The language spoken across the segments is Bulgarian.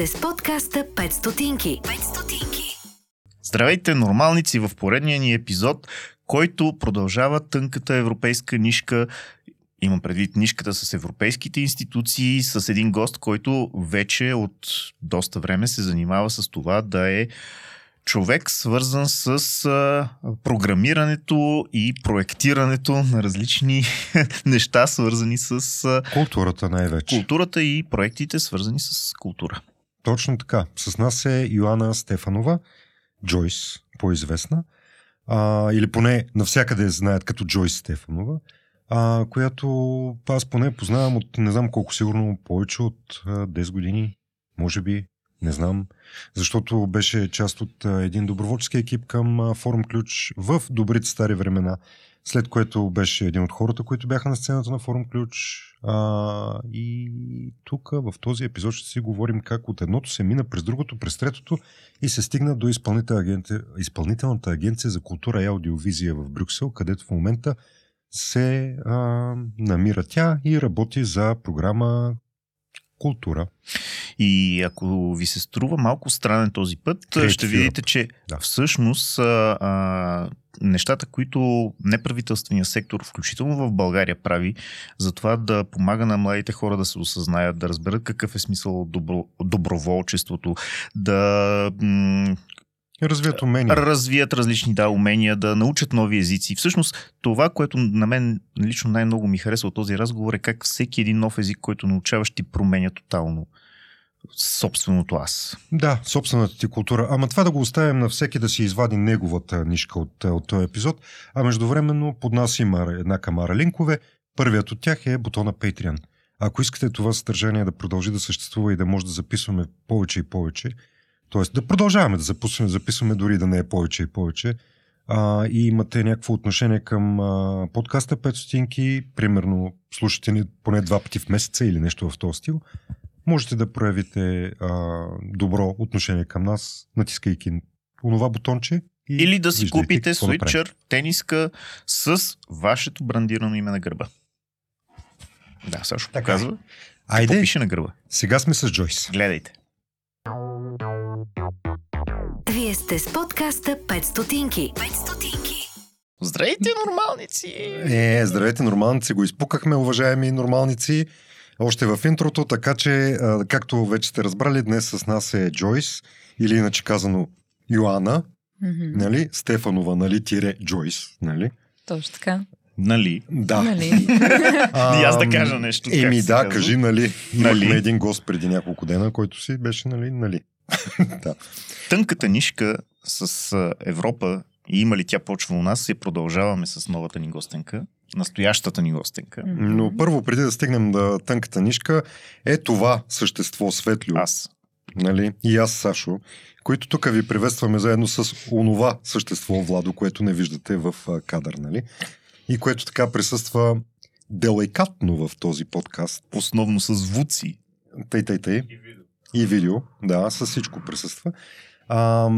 сте с подкаста 5 стотинки. 5 стотинки. Здравейте, нормалници в поредния ни епизод, който продължава тънката европейска нишка. Имам предвид нишката с европейските институции, с един гост, който вече от доста време се занимава с това да е човек, свързан с а, програмирането и проектирането на различни неща, свързани с а, Културата най-вече. културата и проектите, свързани с култура. Точно така. С нас е Йоанна Стефанова, Джойс, по-известна, а, или поне навсякъде знаят като Джойс Стефанова, а, която аз поне познавам от не знам колко сигурно повече от а, 10 години, може би, не знам, защото беше част от един доброволчески екип към а, Форум Ключ в добрите стари времена, след което беше един от хората, които бяха на сцената на Форум Ключ. А, и тук в този епизод ще си говорим как от едното се мина през другото, през третото и се стигна до изпълнителната агенция за култура и аудиовизия в Брюксел, където в момента се а, намира тя и работи за програма Култура. И ако ви се струва малко странен този път, Creative ще видите, че Да. всъщност а, а, нещата, които неправителствения сектор, включително в България, прави, за това да помага на младите хора да се осъзнаят, да разберат какъв е смисъл от добро, доброволчеството, да м- Развият умения. развият различни да, умения, да научат нови езици. Всъщност, това, което на мен лично най-много ми харесва от този разговор е как всеки един нов език, който научаваш, ти променя тотално собственото аз. Да, собствената ти култура. Ама това да го оставим на всеки да си извади неговата нишка от, от този епизод. А междувременно под нас има една камара линкове. Първият от тях е бутона Patreon. Ако искате това съдържание да продължи да съществува и да може да записваме повече и повече, т.е. да продължаваме да записваме, записваме дори да не е повече и повече, а, и имате някакво отношение към а, подкаста 5 стотинки, примерно слушате ни поне два пъти в месеца или нещо в този стил, можете да проявите а, добро отношение към нас, натискайки онова бутонче. И Или да си виждайте купите свитчър, тениска с вашето брандирано име на гърба. Да, Сашо Така е. показва. Какво Айде, пише на гърба? сега сме с Джойс. Гледайте. Вие сте с подкаста 5 стотинки. 5 стотинки. Здравейте, нормалници! Е, здравейте, нормалници, го изпукахме, уважаеми нормалници, още в интрото, така че, а, както вече сте разбрали, днес с нас е Джойс, или иначе казано Йоанна, Мгм. нали, Стефанова, нали, тире Джойс, нали? Точно така. Нали? Да. Нали? И аз да кажа нещо. Еми да, кажи, нали. Нали. Имахме един гост преди няколко дена, който си беше, нали, нали. да. Тънката нишка с Европа и има ли тя почва у нас и продължаваме с новата ни гостенка, настоящата ни гостенка. Но първо, преди да стигнем до тънката нишка, е това същество Светлю. Аз. нали, и аз Сашо, които тук ви приветстваме заедно с онова същество, Владо, което не виждате в кадър, нали? И което така присъства деликатно в този подкаст. Основно с звуци. Тъй, тъй, тъй. И видео, да, с всичко присъства. А,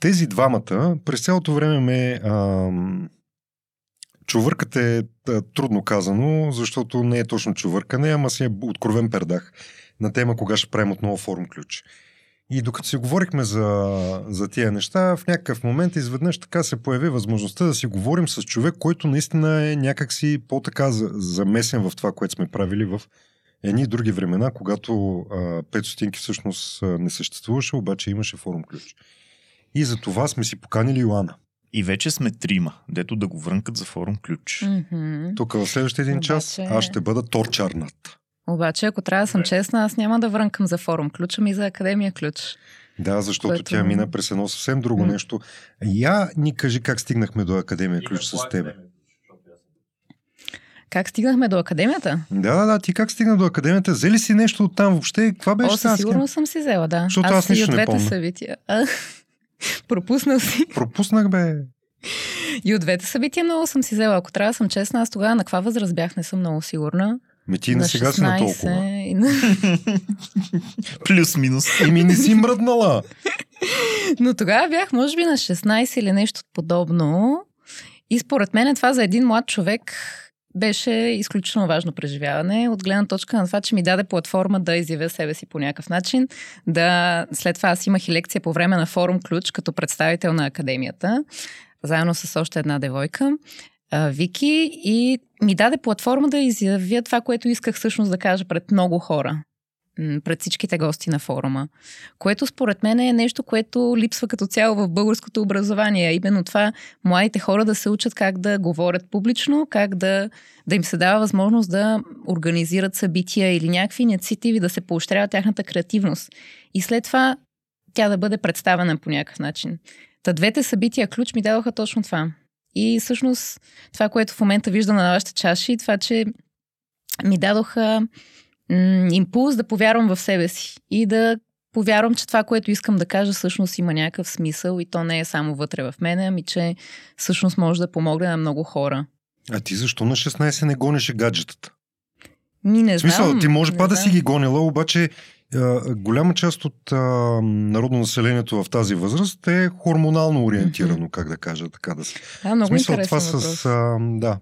тези двамата през цялото време ме ам, чувъркът е трудно казано, защото не е точно чувъркане, ама си е откровен пердах на тема кога ще правим отново форум ключ. И докато си говорихме за, за тия неща, в някакъв момент изведнъж така се появи възможността да си говорим с човек, който наистина е някакси по-така за- замесен в това, което сме правили в едни други времена, когато пет стотинки всъщност не съществуваше, обаче имаше форум ключ. И за това сме си поканили Йоана. И вече сме трима, дето да го врънкат за форум ключ. Мгм. Тук в следващия един час Обаче- аз ще бъда торчарнат. Обаче, ако трябва да съм честна, аз няма да врънкам за форум ключа ми за Академия ключ. Да, защото Което- тя мина през едно съвсем друго М. нещо. Я ни кажи как стигнахме до Академия ключ с тебе. Как стигнахме до Академията? Да, да, да, ти как стигна до академията? Взели си нещо от там въобще? Това беше О, със сигурност съм си взела, да. Защото аз и нищо от не двете помня. събития. А, пропуснал си. Пропуснах, бе. И от двете събития много съм си взела. Ако трябва да съм честна, аз тогава на каква възраст бях, не съм много сигурна. Ме ти на сега си на толкова. и на... Плюс-минус. Еми не си мръднала. Но тогава бях, може би, на 16 или нещо подобно. И според мен това за един млад човек беше изключително важно преживяване, от гледна точка на това, че ми даде платформа да изявя себе си по някакъв начин. Да, след това аз имах и лекция по време на форум Ключ като представител на академията, заедно с още една девойка. Вики и ми даде платформа да изявя това, което исках всъщност да кажа пред много хора пред всичките гости на форума, което според мен е нещо, което липсва като цяло в българското образование. Именно това младите хора да се учат как да говорят публично, как да, да им се дава възможност да организират събития или някакви инициативи, да се поощрява тяхната креативност. И след това тя да бъде представена по някакъв начин. Та двете събития ключ ми дадоха точно това. И всъщност това, което в момента виждам на вашите чаши, това, че ми дадоха м- импулс да повярвам в себе си и да повярвам, че това, което искам да кажа, всъщност има някакъв смисъл и то не е само вътре в мене, ами че всъщност може да помогне на много хора. А ти защо на 16 не гонеше гаджетата? Ми не В смисъл, знам. ти може па да знам. си ги гонила, обаче а, голяма част от а, народно населението в тази възраст е хормонално ориентирано, как да кажа, така да се. Да, много смисъл, това въпрос. с, а, да,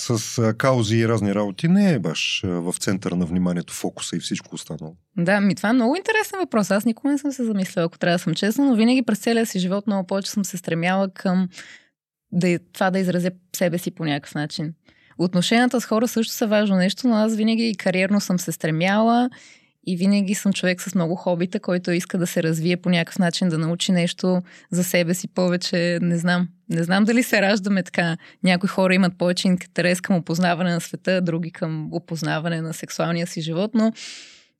с а, каузи и разни работи не е баш а, в центъра на вниманието, фокуса и всичко останало. Да, ми това е много интересен въпрос. Аз никога не съм се замисляла, ако трябва да съм честна, но винаги през целия си живот много повече съм се стремяла към да, това да изразя себе си по някакъв начин. Отношенията с хора също са важно нещо, но аз винаги кариерно съм се стремяла и винаги съм човек с много хобита, който иска да се развие по някакъв начин, да научи нещо за себе си повече. Не знам. Не знам дали се раждаме така. Някои хора имат повече интерес към опознаване на света, други към опознаване на сексуалния си живот, но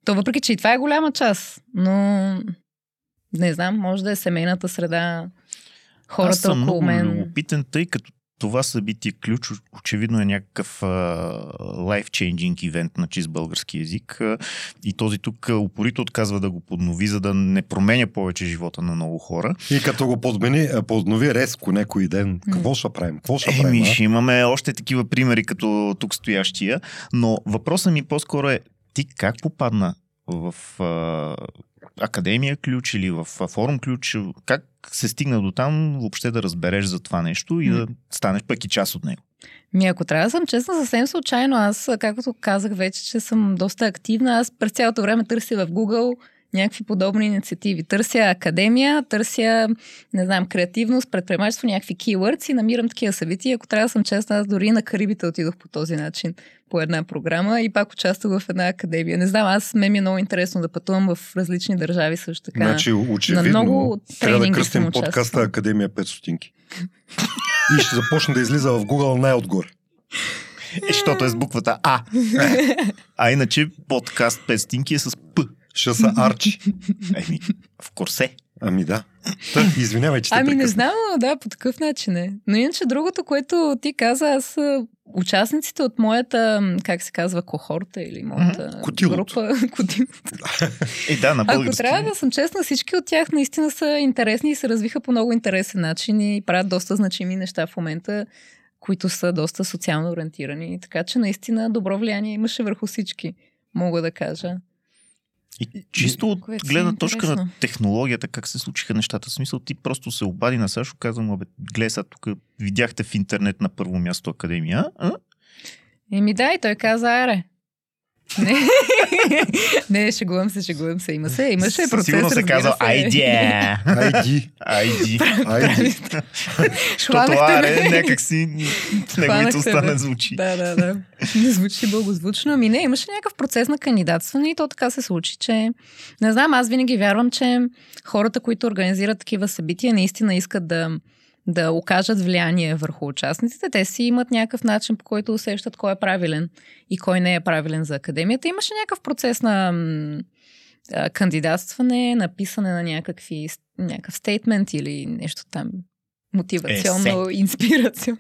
то въпреки, че и това е голяма част, но не знам, може да е семейната среда, Аз хората съм около много мен. любопитен, тъй като това събитие ключ очевидно е някакъв life-changing ивент на чист български язик и този тук а, упорито отказва да го поднови, за да не променя повече живота на много хора. И като го подмени, поднови резко някой ден, какво ще правим? Какво ще правим? Еми, а? ще имаме още такива примери, като тук стоящия, но въпросът ми по-скоро е ти как попадна в а, Академия ключ или в форум ключ, как се стигна до там въобще да разбереш за това нещо и да станеш пък и част от него? Ми, ако трябва да съм честна, съвсем случайно. Аз, както казах вече, че съм доста активна. Аз през цялото време търся в Google някакви подобни инициативи. Търся академия, търся, не знам, креативност, предприемачество, някакви keywords и намирам такива събития. Ако трябва да съм честна, аз дори на Карибите отидох по този начин, по една програма и пак участвах в една академия. Не знам, аз ме ми е много интересно да пътувам в различни държави също така. Значи, очевидно, на много трябва да кръстим подкаста. Академия 5 стотинки. И ще започне да излиза в Google най-отгоре. Е, защото е с буквата А. А иначе подкаст 5 стинки е с П. Ще са арчи. Еми, в корсе. Ами да. Та, извинявай, че те Ами не прекъснах. знам, да, по такъв начин е. Но иначе другото, което ти каза, аз а, участниците от моята, как се казва, кохорта или моята. Котилото. група. Е, да, на Ако български. трябва да съм честна, всички от тях наистина са интересни и се развиха по много интересен начин и правят доста значими неща в момента, които са доста социално ориентирани. Така че наистина добро влияние имаше върху всички, мога да кажа. И чисто от гледна точка на технологията, как се случиха нещата. В смисъл, ти просто се обади на Сашо, казвам, абе, гледай сега тук, видяхте в интернет на първо място Академия. А? Еми да, и той каза, аре. Не, не, шегувам се, шегувам се. Има се, имаше Със процес, Сигурно се казва. Айди! Айди. Защото Хванахте аре, ме. някак си неговите уста не звучи. Да, да, да. Не звучи благозвучно. Ами не, имаше някакъв процес на кандидатстване и то така се случи, че не знам, аз винаги вярвам, че хората, които организират такива събития, наистина искат да, да окажат влияние върху участниците. Те си имат някакъв начин, по който усещат кой е правилен и кой не е правилен за академията. Имаше някакъв процес на а, кандидатстване, написане на някакви, някакъв стейтмент или нещо там мотивационно, инспирационно.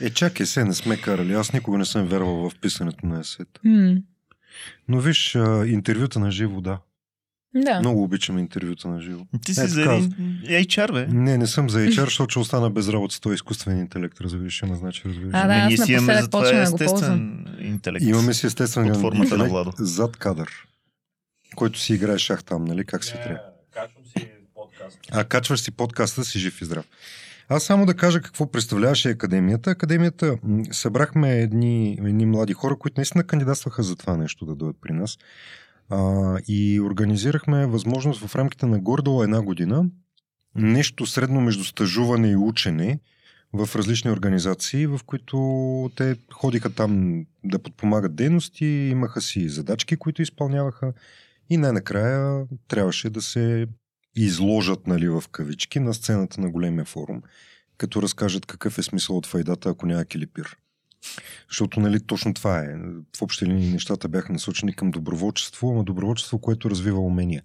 Е, чакай се, не сме карали. Аз никога не съм вярвал в писането на есета. М, Но виж, интервюта на живо, да. Да. Много обичам интервюта на живо. Ти си Е, за така. един HR, бе. Не, не съм за HR, защото ще остана без работа с този изкуствен интелект, разбираш, ще назначи, разбираш. А, да, Не, аз ние си имаме за това естествен интелект. Имаме си естествен Под формата на интелект Владо. зад кадър, който си играе шах там, нали? Как си трябва. Качвам си подкаст. А качваш си подкаста си жив и здрав. Аз само да кажа какво представляваше академията. Академията събрахме едни, едни млади хора, които наистина кандидатстваха за това нещо да дойдат при нас. А, и организирахме възможност в рамките на гордо една година нещо средно между стажуване и учене в различни организации, в които те ходиха там да подпомагат дейности, имаха си задачки, които изпълняваха и най-накрая трябваше да се изложат нали, в кавички на сцената на големия форум, като разкажат какъв е смисъл от файдата, ако няма килипир. Защото нали, точно това е. В общи линии нещата бяха насочени към доброволчество, ама доброволчество, което развива умения.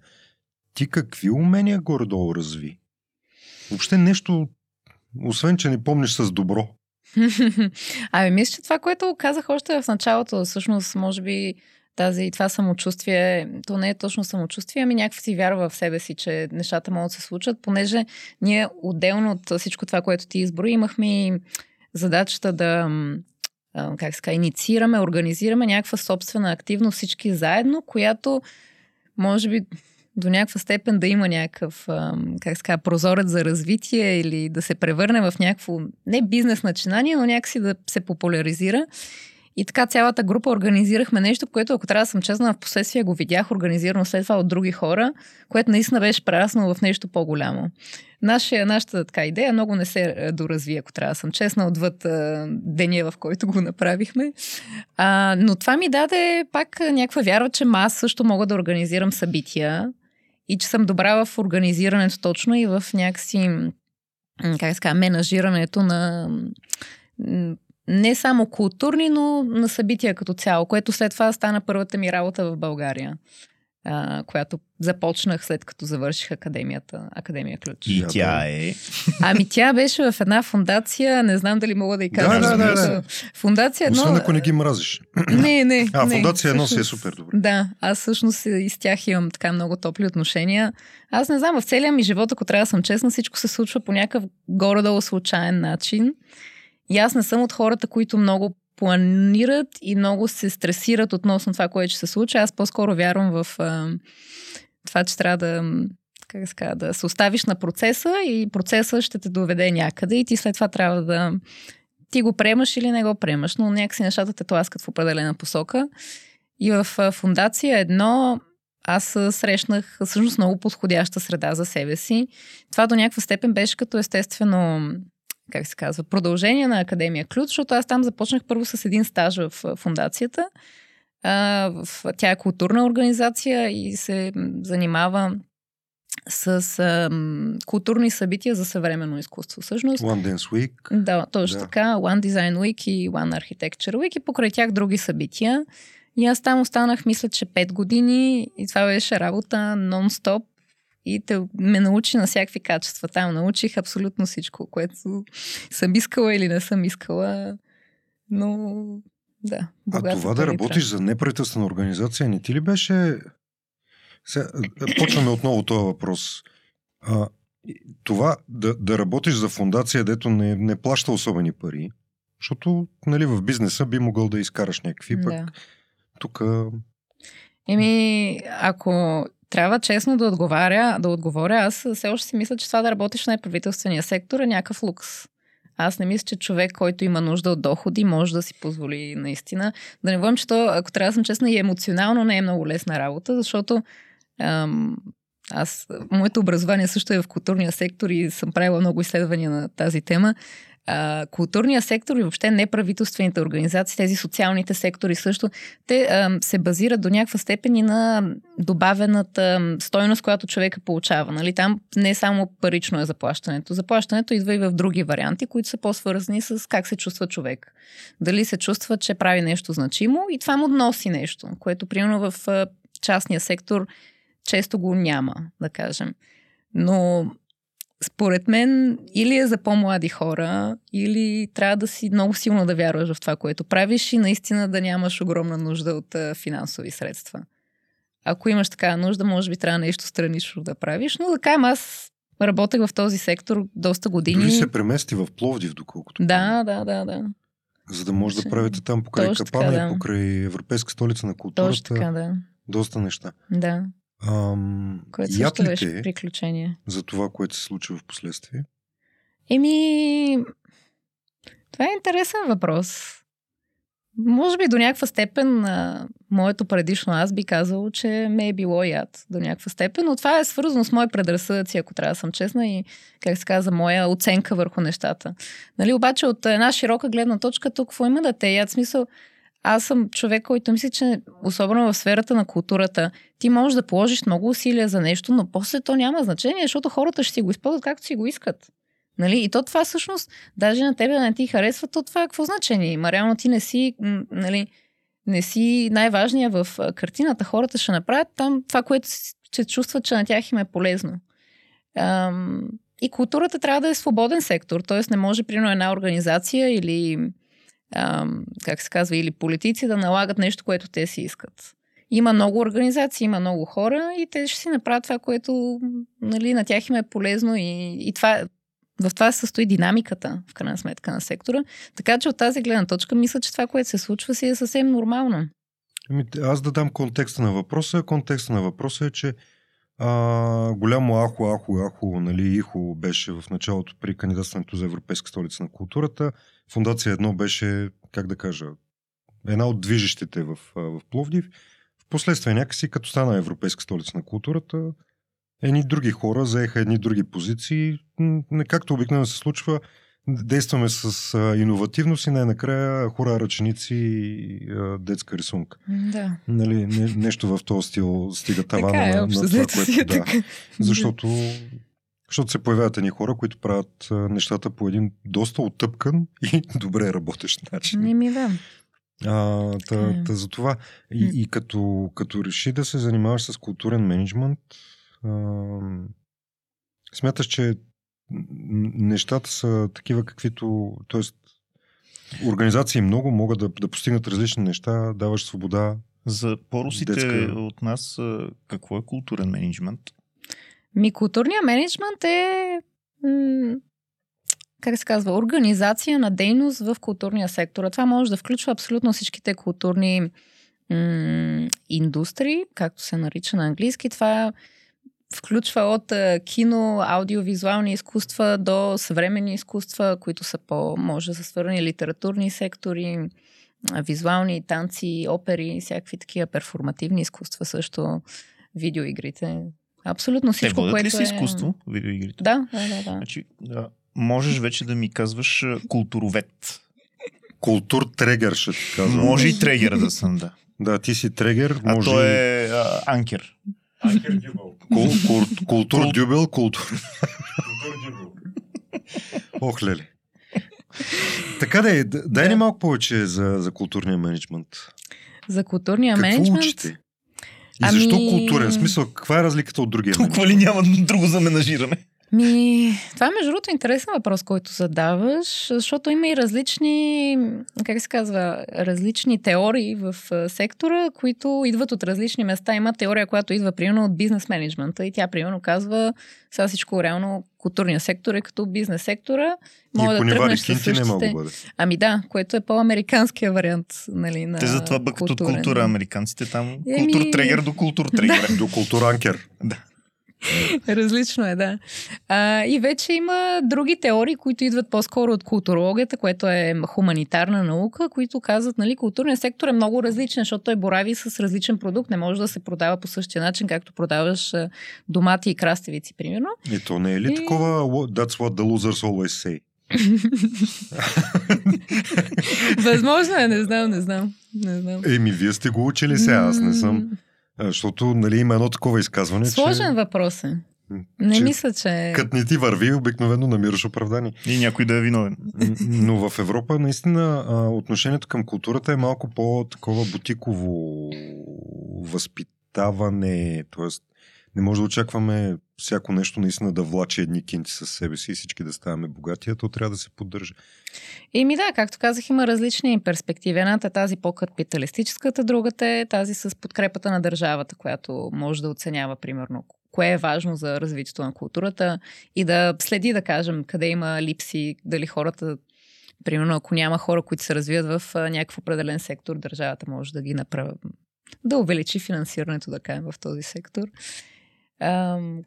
Ти какви умения горе-долу разви? Въобще нещо, освен че не помниш с добро. ами, мисля, че това, което казах още в началото, всъщност, може би, тази, това самочувствие, то не е точно самочувствие, ами някаква си вяра в себе си, че нещата могат да се случат, понеже ние отделно от всичко това, което ти изброи, имахме и задачата да как ска, инициираме, организираме някаква собствена активност всички заедно, която може би до някаква степен да има някакъв, как ска, прозорец за развитие или да се превърне в някакво, не бизнес начинание, но някакси да се популяризира. И така цялата група организирахме нещо, което, ако трябва да съм честна, в последствие го видях организирано след това от други хора, което наистина беше прераснало в нещо по-голямо. Нашия, нашата така идея много не се е, доразвие, ако трябва да съм честна, отвъд а, деня, в който го направихме. А, но това ми даде пак някаква вяра, че аз също мога да организирам събития и че съм добра в организирането точно и в някакси как се менажирането на не само културни, но на събития като цяло, което след това стана първата ми работа в България, а, която започнах след като завърших академията, Академия Ключ. И тя е... Ами тя беше в една фундация, не знам дали мога да и кажа. Да, да, да, да. Фундация едно... Освен ако не ги мразиш. Не, не. А, не, фундация едно си е супер добре. Да, аз всъщност и с тях имам така много топли отношения. Аз не знам, в целия ми живот, ако трябва да съм честна, всичко се случва по някакъв горе-долу случайен начин. И аз не съм от хората, които много планират и много се стресират относно това, което ще се случи. Аз по-скоро вярвам в а, това, че трябва да, как се да се оставиш на процеса и процеса ще те доведе някъде и ти след това трябва да ти го приемаш или не го приемаш, но някакси нещата те тласкат в определена посока. И в фундация едно аз срещнах всъщност много подходяща среда за себе си. Това до някаква степен беше като естествено как се казва, продължение на Академия Ключ, защото аз там започнах първо с един стаж в фундацията. Тя е културна организация и се занимава с а, културни събития за съвременно изкуство. Всъщност, One Dance Week. да, точно да. така. One Design Week и One Architecture Week и покрай тях други събития. И аз там останах, мисля, че 5 години и това беше работа нон-стоп и те ме научи на всякакви качества. Там научих абсолютно всичко, което съм искала или не съм искала. Но да. А това да работиш за неправителствена организация не ти ли беше... Сега, почваме отново този въпрос. А, това да, да работиш за фундация, дето не, не плаща особени пари, защото нали, в бизнеса би могъл да изкараш някакви, пък Да. тук... Еми, ако трябва честно да отговаря, да отговоря, аз все още си мисля, че това да работиш в неправителствения сектор е някакъв лукс. Аз не мисля, че човек, който има нужда от доходи, може да си позволи наистина. Да не говорим, че то, ако трябва да съм честна, и емоционално не е много лесна работа, защото ам, аз, моето образование също е в културния сектор и съм правила много изследвания на тази тема. А, културния сектор и въобще неправителствените организации, тези социалните сектори също, те а, се базират до някаква степен и на добавената стойност, която човека получава. Нали? Там не само парично е заплащането. Заплащането идва и в други варианти, които са по-свързани с как се чувства човек. Дали се чувства, че прави нещо значимо и това му носи нещо, което примерно в частния сектор често го няма, да кажем. Но според мен или е за по-млади хора, или трябва да си много силно да вярваш в това, което правиш и наистина да нямаш огромна нужда от финансови средства. Ако имаш такава нужда, може би трябва нещо странично да правиш, но да кажем, аз работех в този сектор доста години. Дори се премести в Пловдив, доколкото. Да, да, да, да. За да може да правите там покрай Точно Капана така, да. и покрай Европейска столица на културата. Точно така, да. Доста неща. Да, Ам, което също беше приключение. за това, което се случи в последствие? Еми, това е интересен въпрос. Може би до някаква степен а, моето предишно аз би казало, че ме е било яд до някаква степен, но това е свързано с мои предразсъдъци, ако трябва да съм честна и, как се казва, моя оценка върху нещата. Нали, обаче от една широка гледна точка тук какво има да те яд? Смисъл, аз съм човек, който мисли, че особено в сферата на културата, ти можеш да положиш много усилия за нещо, но после то няма значение, защото хората ще си го използват както си го искат. Нали? И то това всъщност, даже на тебе да не ти харесва, то това какво значение има? Реално ти не си, нали, не си най-важния в картината. Хората ще направят там това, което ще чувстват, че на тях им е полезно. И културата трябва да е свободен сектор, т.е. не може, примерно, една организация или, ам, как се казва, или политици да налагат нещо, което те си искат. Има много организации, има много хора и те ще си направят това, което нали, на тях им е полезно и, и това, в това се състои динамиката, в крайна сметка, на сектора. Така че от тази гледна точка мисля, че това, което се случва, си е съвсем нормално. Ами, аз да дам контекста на въпроса. Контекста на въпроса е, че а, голямо ахо, ахо, ахо, нали, ихо беше в началото при кандидатстването за Европейска столица на културата. Фундация едно беше, как да кажа, една от движещите в, в Пловдив. Впоследствие някакси, като стана Европейска столица на културата, едни други хора заеха едни други позиции. Както обикновено се случва, действаме с а, иновативност и най-накрая хора, ръченици и а, детска рисунка. Да. Нали, не, нещо в този стил стига тавана така е, на, на това, което е Да, защото, защото се появяват едни хора, които правят нещата по един доста оттъпкан и добре работещ начин. Не ми да. А, та, е. та за това. И, и като, като реши да се занимаваш с културен менеджмент, а, смяташ, че нещата са такива, каквито. Тоест, организации много могат да, да постигнат различни неща, даваш свобода. За порусите Детска- от нас, какво е културен менеджмент? Ми, културният менеджмент е, м- как се казва, организация на дейност в културния сектор. А Това може да включва абсолютно всичките културни м- индустрии, както се нарича на английски. Това включва от кино, аудиовизуални изкуства до съвременни изкуства, които са по, може да са свързани литературни сектори, визуални танци, опери, всякакви такива перформативни изкуства също, видеоигрите. Абсолютно Те всичко, водят което ли са е... изкуство, видеоигрите? Да, да, да. да. Значи, да, можеш вече да ми казваш а, културовед. Култур трегер, ще ти казвам. Може и трегер да съм, да. Да, ти си трегер, А може той е а, анкер. кул, кул, култур дюбел, култур. Ох, леле. Така да е, дай ни малко повече за, за културния менеджмент. За културния Какво менеджмент. учите? И защо Ами- културен? Смисъл, каква е разликата от другия Толкова ли няма друго за менажиране? Ми, това е между другото интересен въпрос, който задаваш, защото има и различни, как се казва, различни теории в сектора, които идват от различни места. Има теория, която идва примерно от бизнес менеджмента и тя примерно казва, сега всичко реално културния сектор е като бизнес сектора. И Може ако да тръгнеш с кинти, не мога същите... бъде. Ами да, което е по-американския вариант нали, на Те затова бъкат от културен. култура американците там. Еми- Култур трегер до култур трегер. До културанкер. Различно е, да. А, и вече има други теории, които идват по-скоро от културологията, което е хуманитарна наука, които казват, нали, културният сектор е много различен, защото той борави с различен продукт. Не може да се продава по същия начин, както продаваш домати и краставици, примерно. И то не е ли И- такова That's what the losers always say? Възможно е, не знам, не знам. Не знам. Еми, вие сте го учили сега, аз не съм. Защото, нали, има едно такова изказване, Сложен че въпрос е. Не че мисля, че... като не ти върви, обикновено намираш оправдание. И някой да е виновен. Но в Европа наистина отношението към културата е малко по-такова бутиково възпитаване, т.е. не може да очакваме всяко нещо наистина да влачи едни кинти със себе си и всички да ставаме богати, а то трябва да се поддържа. Еми да, както казах, има различни перспективи. Едната е тази по-капиталистическата, другата е тази с подкрепата на държавата, която може да оценява, примерно, кое е важно за развитието на културата и да следи, да кажем, къде има липси, дали хората, примерно, ако няма хора, които се развиват в някакъв определен сектор, държавата може да ги направи, да увеличи финансирането, да кажем, в този сектор.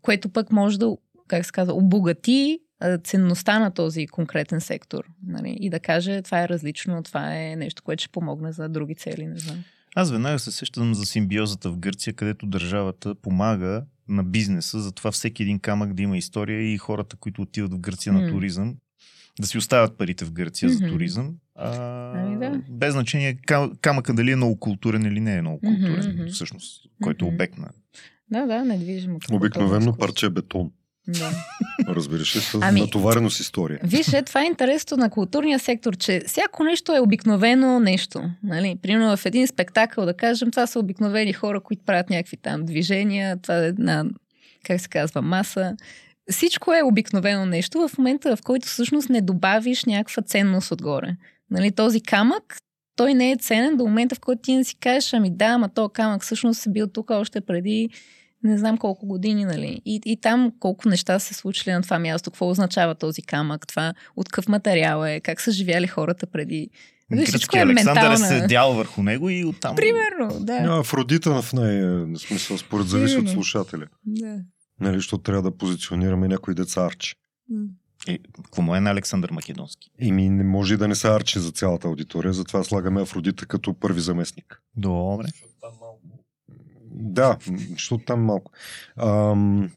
Което пък може да, как се казва, обогати ценността на този конкретен сектор. Нали? И да каже, това е различно, това е нещо, което ще помогне за други цели, не знам. Аз веднага се сещам за симбиозата в Гърция, където държавата помага на бизнеса, затова всеки един камък да има история и хората, които отиват в Гърция М. на туризъм, да си оставят парите в Гърция за Мгм. туризъм. А, Ами да. Без значение кам- камъка дали е много културен или не е много културен, мгм. всъщност, който е обект на Да, да, недвижимото. Обикновено парче бетон. Да. Разбираш ли, с Ами- натоварено с история. Виж, е, това е интересното на културния сектор, че всяко нещо е обикновено нещо. Нали? Примерно в един спектакъл, да кажем, това са обикновени хора, които правят някакви там движения, това е една, как се казва, маса. Всичко е обикновено нещо в момента, в който всъщност не добавиш някаква ценност отгоре. Нали? Този камък, той не е ценен до момента, в който ти не си кажеш, ами да, ама то камък всъщност е бил тук още преди не знам колко години, нали? И, и там колко неща се случили на това място, какво означава този камък, това от какъв материал е, как са живяли хората преди. Нали, всичко е Александър е седял върху него и оттам... Примерно, да. А, Афродита в нея, в смисъл, според зависи от слушателя. да. Нали, защото трябва да позиционираме някои деца арчи. Е, какво му е на Александър Македонски? Ими не може и да не са арчи за цялата аудитория, затова слагаме Афродита като първи заместник. Добре. Да, защото там малко. Ам,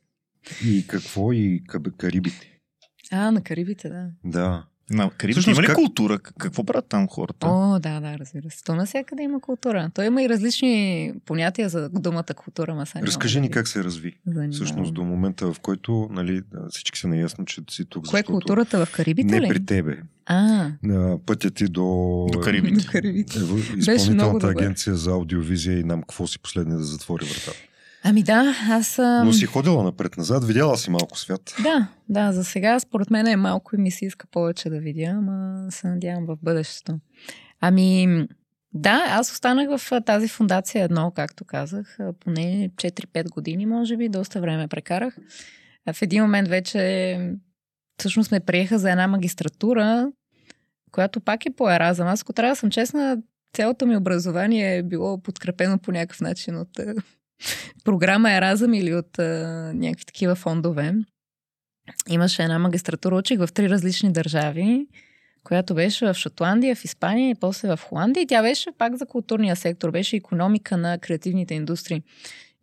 и какво? И Карибите. А, на Карибите, да. Да. На Карибите Всъщност, има ли как- култура? Какво правят там хората? О, да, да, разбира се. То навсякъде има култура. То има и различни понятия за думата култура, ма сега няма Разкажи ни как се разви. занимавам. Всъщност до момента, в който нали, всички са наясно, че си тук. Кое е културата в Карибите Не ли? при тебе. А, На пътя ти до, До Карибите. до Карибите. Много Изпълнителната агенция за аудиовизия и нам какво си последния да затвори врата. Ами да, аз съм... Но си ходила напред-назад, видяла си малко свят. Да, да, за сега според мен е малко и ми се иска повече да видя, ама се надявам в бъдещето. Ами, да, аз останах в тази фундация едно, както казах, поне 4-5 години, може би, доста време прекарах. В един момент вече всъщност ме приеха за една магистратура, която пак е по еразъм. Аз, ако трябва да съм честна, цялото ми образование е било подкрепено по някакъв начин от програма Еразъм или от а, някакви такива фондове. Имаше една магистратура, учих в три различни държави, която беше в Шотландия, в Испания и после в Холандия. И тя беше пак за културния сектор, беше економика на креативните индустрии.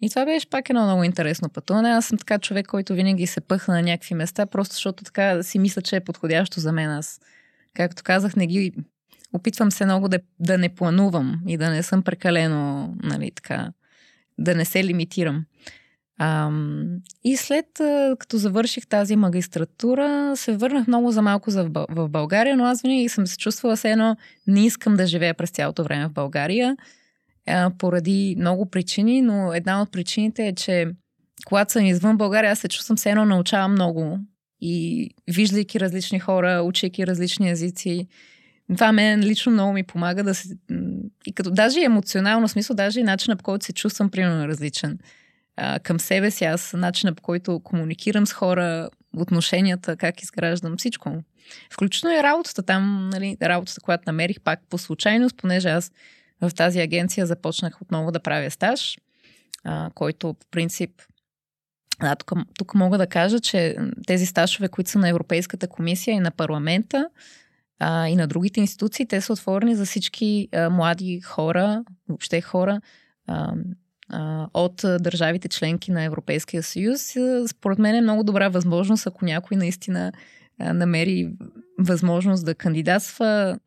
И това беше пак едно много интересно пътуване. Аз съм така човек, който винаги се пъхна на някакви места, просто защото така си мисля, че е подходящо за мен. Аз, както казах, не ги опитвам се много да, да не планувам и да не съм прекалено, нали, така, да не се лимитирам. Ам, и след като завърших тази магистратура, се върнах много за малко за в, в България, но аз винаги съм се чувствала все едно не искам да живея през цялото време в България, а, поради много причини, но една от причините е, че когато съм извън България, аз се чувствам все едно научавам много и виждайки различни хора, учейки различни езици, това мен лично много ми помага да се... И като даже емоционално смисъл, даже и начинът по който се чувствам, примерно, е различен. А, към себе си, аз начинът по който комуникирам с хора, отношенията, как изграждам, всичко. Включително и работата там, нали, работата, която намерих пак по случайност, понеже аз в тази агенция започнах отново да правя стаж, а, който по принцип да, тук, тук мога да кажа, че тези стажове, които са на Европейската комисия и на парламента, а, и на другите институции, те са отворени за всички а, млади хора, въобще хора а, а, от държавите членки на Европейския съюз. Според мен е много добра възможност, ако някой наистина намери възможност да кандидатства.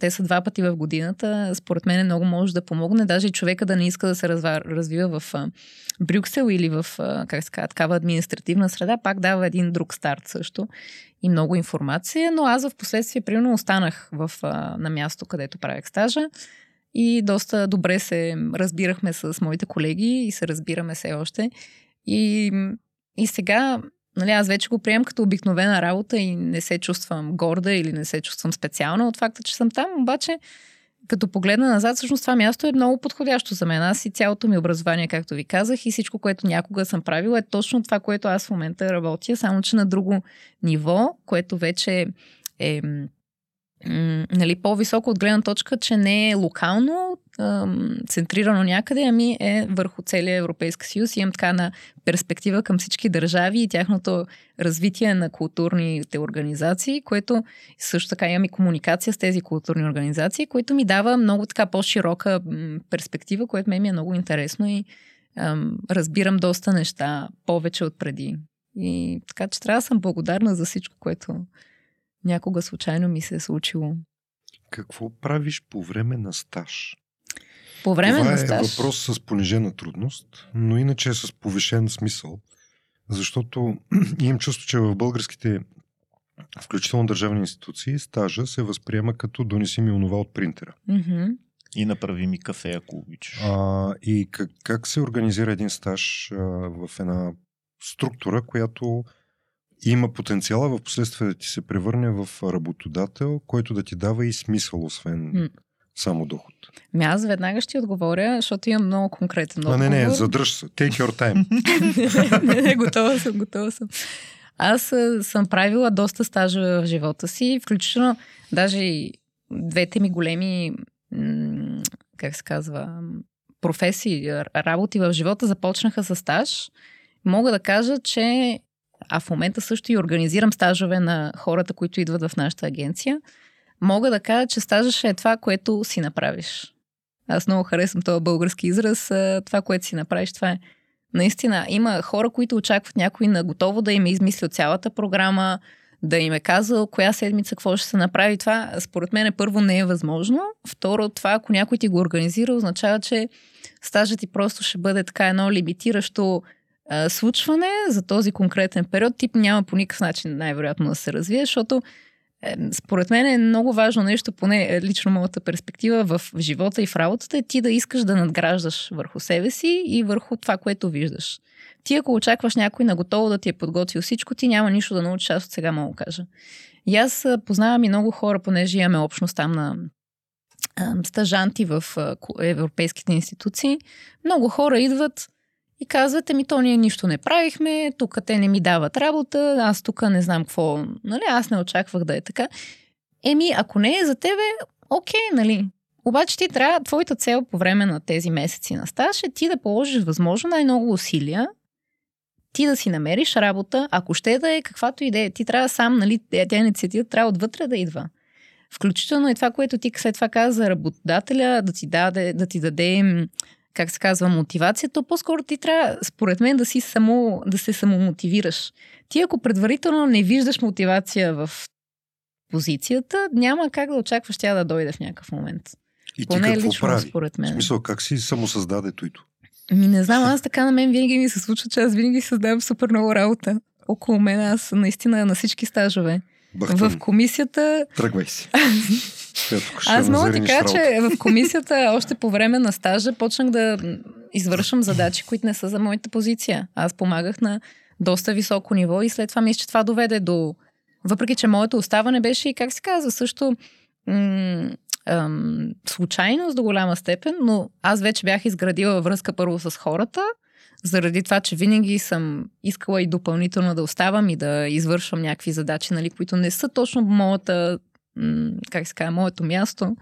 Те са два пъти в годината. Според мен много може да помогне. Даже и човека да не иска да се развива в Брюксел или в как се казва, такава административна среда, пак дава един друг старт също и много информация, но аз в последствие примерно останах в, на място, където правех стажа и доста добре се разбирахме с моите колеги и се разбираме все още. И, и сега, нали, аз вече го приемам като обикновена работа и не се чувствам горда или не се чувствам специална от факта, че съм там, обаче като погледна назад, всъщност това място е много подходящо за мен. Аз и цялото ми образование, както ви казах, и всичко, което някога съм правила, е точно това, което аз в момента работя, само че на друго ниво, което вече е нали, по-високо от гледна точка, че не е локално, центрирано някъде, ами е върху целия Европейски съюз. Имам така на перспектива към всички държави и тяхното развитие на културните организации, което също така имам и комуникация с тези културни организации, което ми дава много така по-широка перспектива, което ме ми е много интересно и ам, разбирам доста неща повече от преди. И така че трябва да съм благодарна за всичко, което някога случайно ми се е случило. Какво правиш по време на стаж? По време Това на е стаж. въпрос с понижена трудност, но иначе е с повишен смисъл. Защото имам чувство, че в българските, включително държавни институции, стажа се възприема като донеси ми онова от принтера. И направи ми кафе, ако обичаш. А, и как, как се организира един стаж а, в една структура, която има потенциала в последствие да ти се превърне в работодател, който да ти дава и смисъл, освен М. само доход. Ми аз веднага ще отговоря, защото имам много конкретен А, отговор. не, не, задръж се. Take your time. не, не, готова съм, готова съм. Аз а, съм правила доста стажа в живота си, включително даже и двете ми големи, как се казва, професии, работи в живота започнаха с стаж. Мога да кажа, че а в момента също и организирам стажове на хората, които идват в нашата агенция. Мога да кажа, че стажа е това, което си направиш. Аз много харесвам този български израз. Това, което си направиш, това е Наистина, има хора, които очакват някой на готово да им е измислил цялата програма, да им е казал коя седмица какво ще се направи. Това, според мен, първо не е възможно. Второ, това, ако някой ти го организира, означава, че стажът ти просто ще бъде така едно лимитиращо а, случване за този конкретен период. Тип няма по никакъв начин най-вероятно да се развие, защото според мен е много важно нещо, поне е, лично моята перспектива в живота и в работата е ти да искаш да надграждаш върху себе си и върху това, което виждаш. Ти ако очакваш някой на готово да ти е подготвил всичко, ти няма нищо да научиш, аз от сега мога да кажа. И аз познавам и много хора, понеже имаме общност там на стажанти в европейските институции. Много хора идват и казват, ами то ние нищо не правихме, тук те не ми дават работа, аз тук не знам какво, нали, аз не очаквах да е така. Еми, ако не е за тебе, окей, нали. Обаче ти трябва, твоята цел по време на тези месеци на стаж е ти да положиш възможно най-много усилия, ти да си намериш работа, ако ще да е каквато идея. Ти трябва сам, нали, тя инициатива трябва отвътре да идва. Включително и това, което ти след това каза за работодателя, да ти даде, да ти даде как се казва, мотивация, то по-скоро ти трябва, според мен, да си само, да се самомотивираш. Ти ако предварително не виждаш мотивация в позицията, няма как да очакваш тя да дойде в някакъв момент. И ти Поне какво лично, прави? според В мен. смисъл, как си самосъздаде туито? Ми не знам, аз така на мен винаги ми се случва, че аз винаги създавам супер много работа. Около мен аз наистина на всички стажове. Бахтам, В комисията тръгвай си. Аз мога ти кажа, че в комисията още по време на стажа почнах да извършвам задачи, които не са за моята позиция. Аз помагах на доста високо ниво и след това мисля, че това доведе до... Въпреки, че моето оставане беше и, как се казва, също м- ам, случайност до голяма степен, но аз вече бях изградила връзка първо с хората, заради това, че винаги съм искала и допълнително да оставам и да извършвам някакви задачи, нали, които не са точно моята, как се казва, моето място.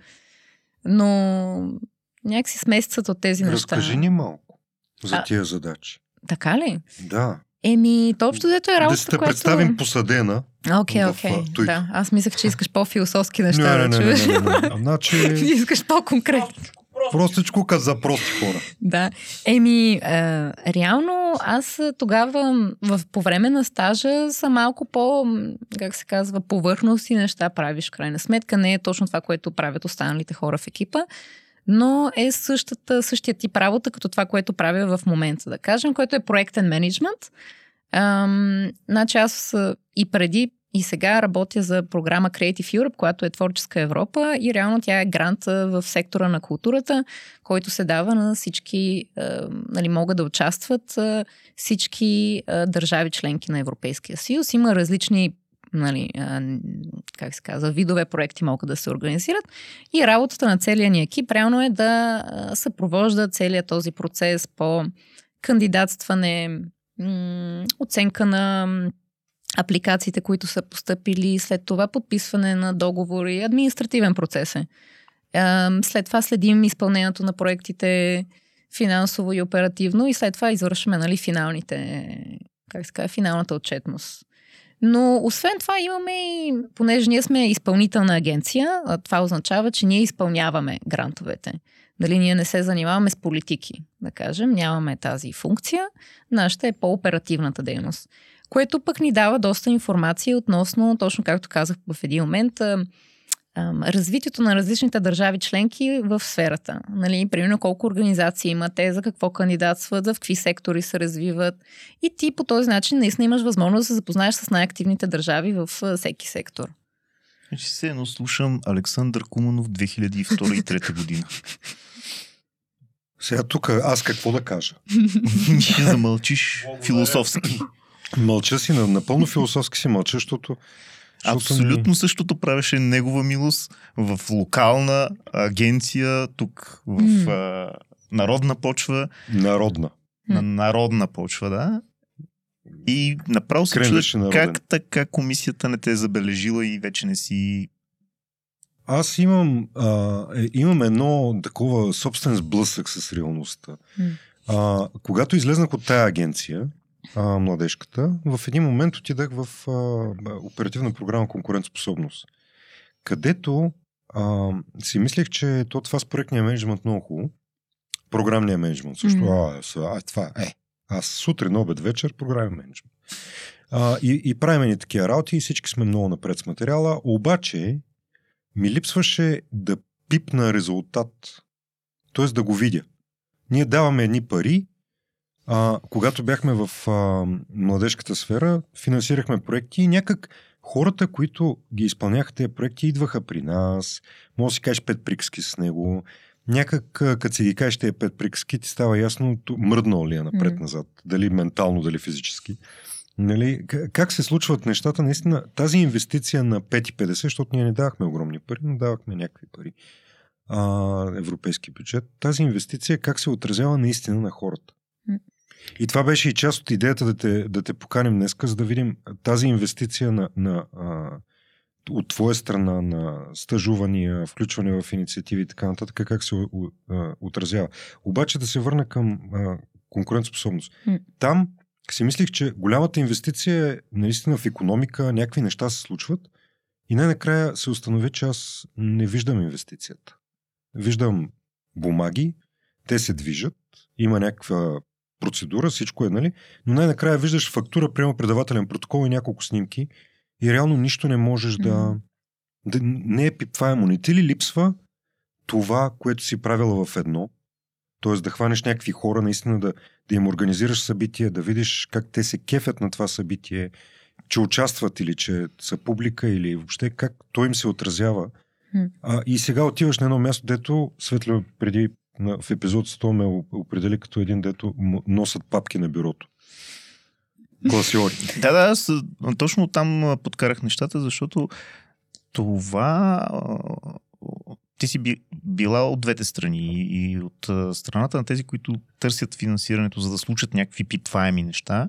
Но някакси смесицата от тези неща. Разкажи ни малко за А- тия задачи. Така ли? Да. Еми, то общо взето е работа, да си те която... представим посадена. Окей, окей. туито. Да, аз мислех, че искаш по-философски Не, неща не, да не, не, чуеш. не, не, не. Значи, искаш по-конкретно. Простичко като за прости хора. Да. Еми, а, реално аз тогава в, по време на стажа са малко по, как се казва, повърхностни неща правиш крайна сметка. Не е точно това, което правят останалите хора в екипа, но е същата, същия тип работа, като това, което правя в момента, да кажем, което е проектен менеджмент. Ам, значи аз а, и преди и сега работя за програма Creative Europe, която е Творческа Европа и реално тя е грант в сектора на културата, който се дава на всички, нали, могат да участват всички държави членки на Европейския съюз. Има различни нали, как се казва, видове проекти могат да се организират и работата на целия ни екип реално е да съпровожда целият този процес по кандидатстване, оценка на апликациите, които са поступили, след това подписване на договори, административен процес е. След това следим изпълнението на проектите финансово и оперативно и след това извършваме нали, финалните, как се казва, финалната отчетност. Но освен това имаме и, понеже ние сме изпълнителна агенция, това означава, че ние изпълняваме грантовете. Дали ние не се занимаваме с политики, да кажем, нямаме тази функция. Нашата е по-оперативната дейност. Което пък ни дава доста информация относно, точно както казах в един момент, развитието на различните държави членки в сферата. Нали, примерно колко организации има те, за какво кандидатстват, в какви сектори се развиват. И ти по този начин наистина имаш възможност да се запознаеш с най-активните държави в всеки сектор. Значи се едно слушам Александър Куманов 2002 и 2003 година. Сега тук аз какво да кажа? Ще замълчиш философски. Мълча си, напълно философски си мълча, защото Абсолютно същото правеше негова милост в локална агенция, тук в mm. а, народна почва. Народна. На народна почва, да. И направо се чудя как така комисията не те е забележила и вече не си аз имам, а, е, имам едно такова собствен сблъсък с реалността. Mm. А, когато излезнах от тая агенция, а, младежката, в един момент отидах в а, оперативна програма конкурентоспособност, където а, си мислех, че то това с проектния менеджмент много хубаво. Програмния менеджмент също. Mm-hmm. А, а, това е. Аз сутрин, обед, вечер програмен менеджмент. А, и, и правим ни такива работи и всички сме много напред с материала, обаче ми липсваше да пипна резултат, т.е. да го видя. Ние даваме едни пари, а, когато бяхме в а, младежката сфера, финансирахме проекти и някак хората, които ги изпълняха тези проекти, идваха при нас, може да си кажеш пет приказки с него, някак, като си ги кажеш тези пет приказки, ти става ясно мръднал ли е напред-назад, mm. дали ментално, дали физически. Нали, как се случват нещата? Наистина, тази инвестиция на 5,50, защото ние не давахме огромни пари, но давахме някакви пари, а, европейски бюджет, тази инвестиция как се отразява наистина на хората? И това беше и част от идеята да те, да те поканим днес, за да видим тази инвестиция на, на, а, от твоя страна на стъжувания, включване в инициативи и така нататък, как се у, а, отразява. Обаче да се върна към а, конкурентоспособност. Mm. Там си мислих, че голямата инвестиция е наистина в економика, някакви неща се случват и най-накрая се установи, че аз не виждам инвестицията. Виждам бумаги, те се движат, има някаква процедура, всичко е, нали? Но най-накрая виждаш фактура, приема предавателен протокол и няколко снимки и реално нищо не можеш да... да не е пипваемо. Не ти ли липсва това, което си правила в едно? т.е. да хванеш някакви хора, наистина да, да им организираш събитие, да видиш как те се кефят на това събитие, че участват или че са публика или въобще как той им се отразява. А, и сега отиваш на едно място, дето Светло преди в епизод 100 ме определи като един, дето носят папки на бюрото. Класиори. да, да, аз точно там подкарах нещата, защото това ти си би, била от двете страни и от страната на тези, които търсят финансирането, за да случат някакви питваеми неща.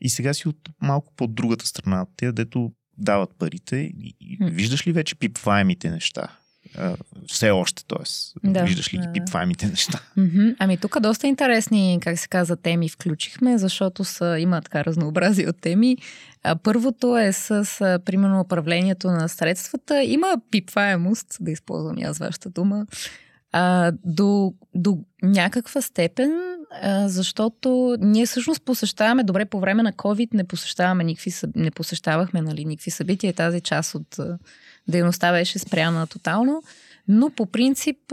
И сега си от малко по другата страна, те, дето дават парите. И, и виждаш ли вече пипваемите неща? Все още, т.е. Да, виждаш ли ги пипваемите неща. Mm-hmm. Ами тук доста интересни, как се казва, теми включихме, защото са, има така разнообразие от теми. А, първото е с, с, примерно, управлението на средствата. Има пипваемост, да използвам аз вашата дума, а, до, до някаква степен, а, защото ние всъщност посещаваме, добре, по време на COVID не посещаваме никакви, не посещавахме нали, никакви събития. Тази част от дейността беше спряна тотално, но по принцип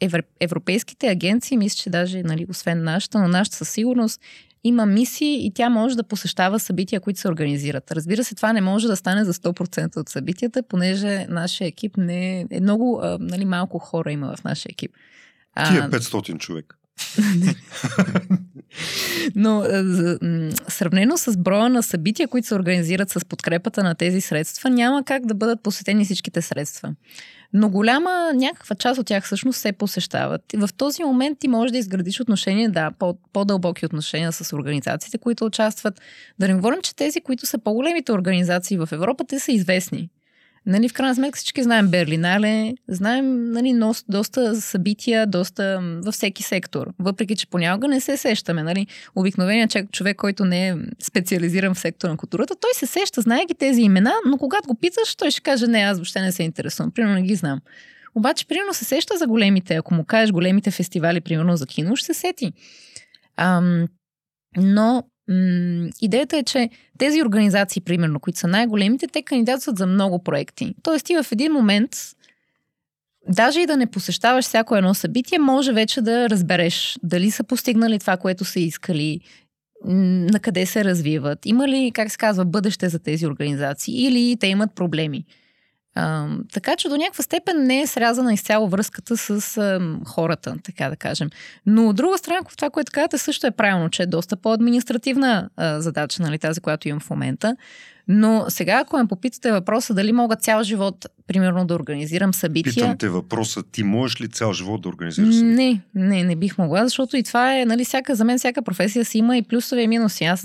е, европейските агенции, мисля, че даже, нали, освен нашата, но нашата със сигурност има мисии и тя може да посещава събития, които се организират. Разбира се, това не може да стане за 100% от събитията, понеже нашия екип не е, е много, нали, малко хора има в нашия екип. Ти е 500 човек. Но сравнено с броя на събития, които се организират с подкрепата на тези средства, няма как да бъдат посетени всичките средства. Но голяма някаква част от тях всъщност се посещават. И в този момент ти можеш да изградиш отношения, да, по- по-дълбоки отношения с организациите, които участват. Да не говорим, че тези, които са по-големите организации в Европа, те са известни. Нали, в крайна сметка всички знаем Берлинале, знаем нали, доста събития, доста във всеки сектор. Въпреки, че понякога не се сещаме. Нали. Обикновеният човек, който не е специализиран в сектора на културата, той се сеща, знае ги тези имена, но когато го питаш, той ще каже, не, аз въобще не се интересувам. Примерно не ги знам. Обаче, примерно се сеща за големите. Ако му кажеш големите фестивали, примерно за кино, ще се сети. Ам, но идеята е, че тези организации, примерно, които са най-големите, те кандидатстват за много проекти. Тоест ти в един момент, даже и да не посещаваш всяко едно събитие, може вече да разбереш дали са постигнали това, което са искали, на къде се развиват, има ли, как се казва, бъдеще за тези организации или те имат проблеми. Така че до някаква степен не е срязана изцяло връзката с а, хората, така да кажем. Но от друга страна, това, което казвате, също е правилно, че е доста по-административна а, задача, нали, тази, която имам в момента. Но сега, ако ме попитате въпроса дали мога цял живот, примерно, да организирам събития... Питам те въпроса, ти можеш ли цял живот да организираш събития? Не, не, не бих могла, защото и това е, нали, всяка, за мен всяка професия си има и плюсове и минуси. Аз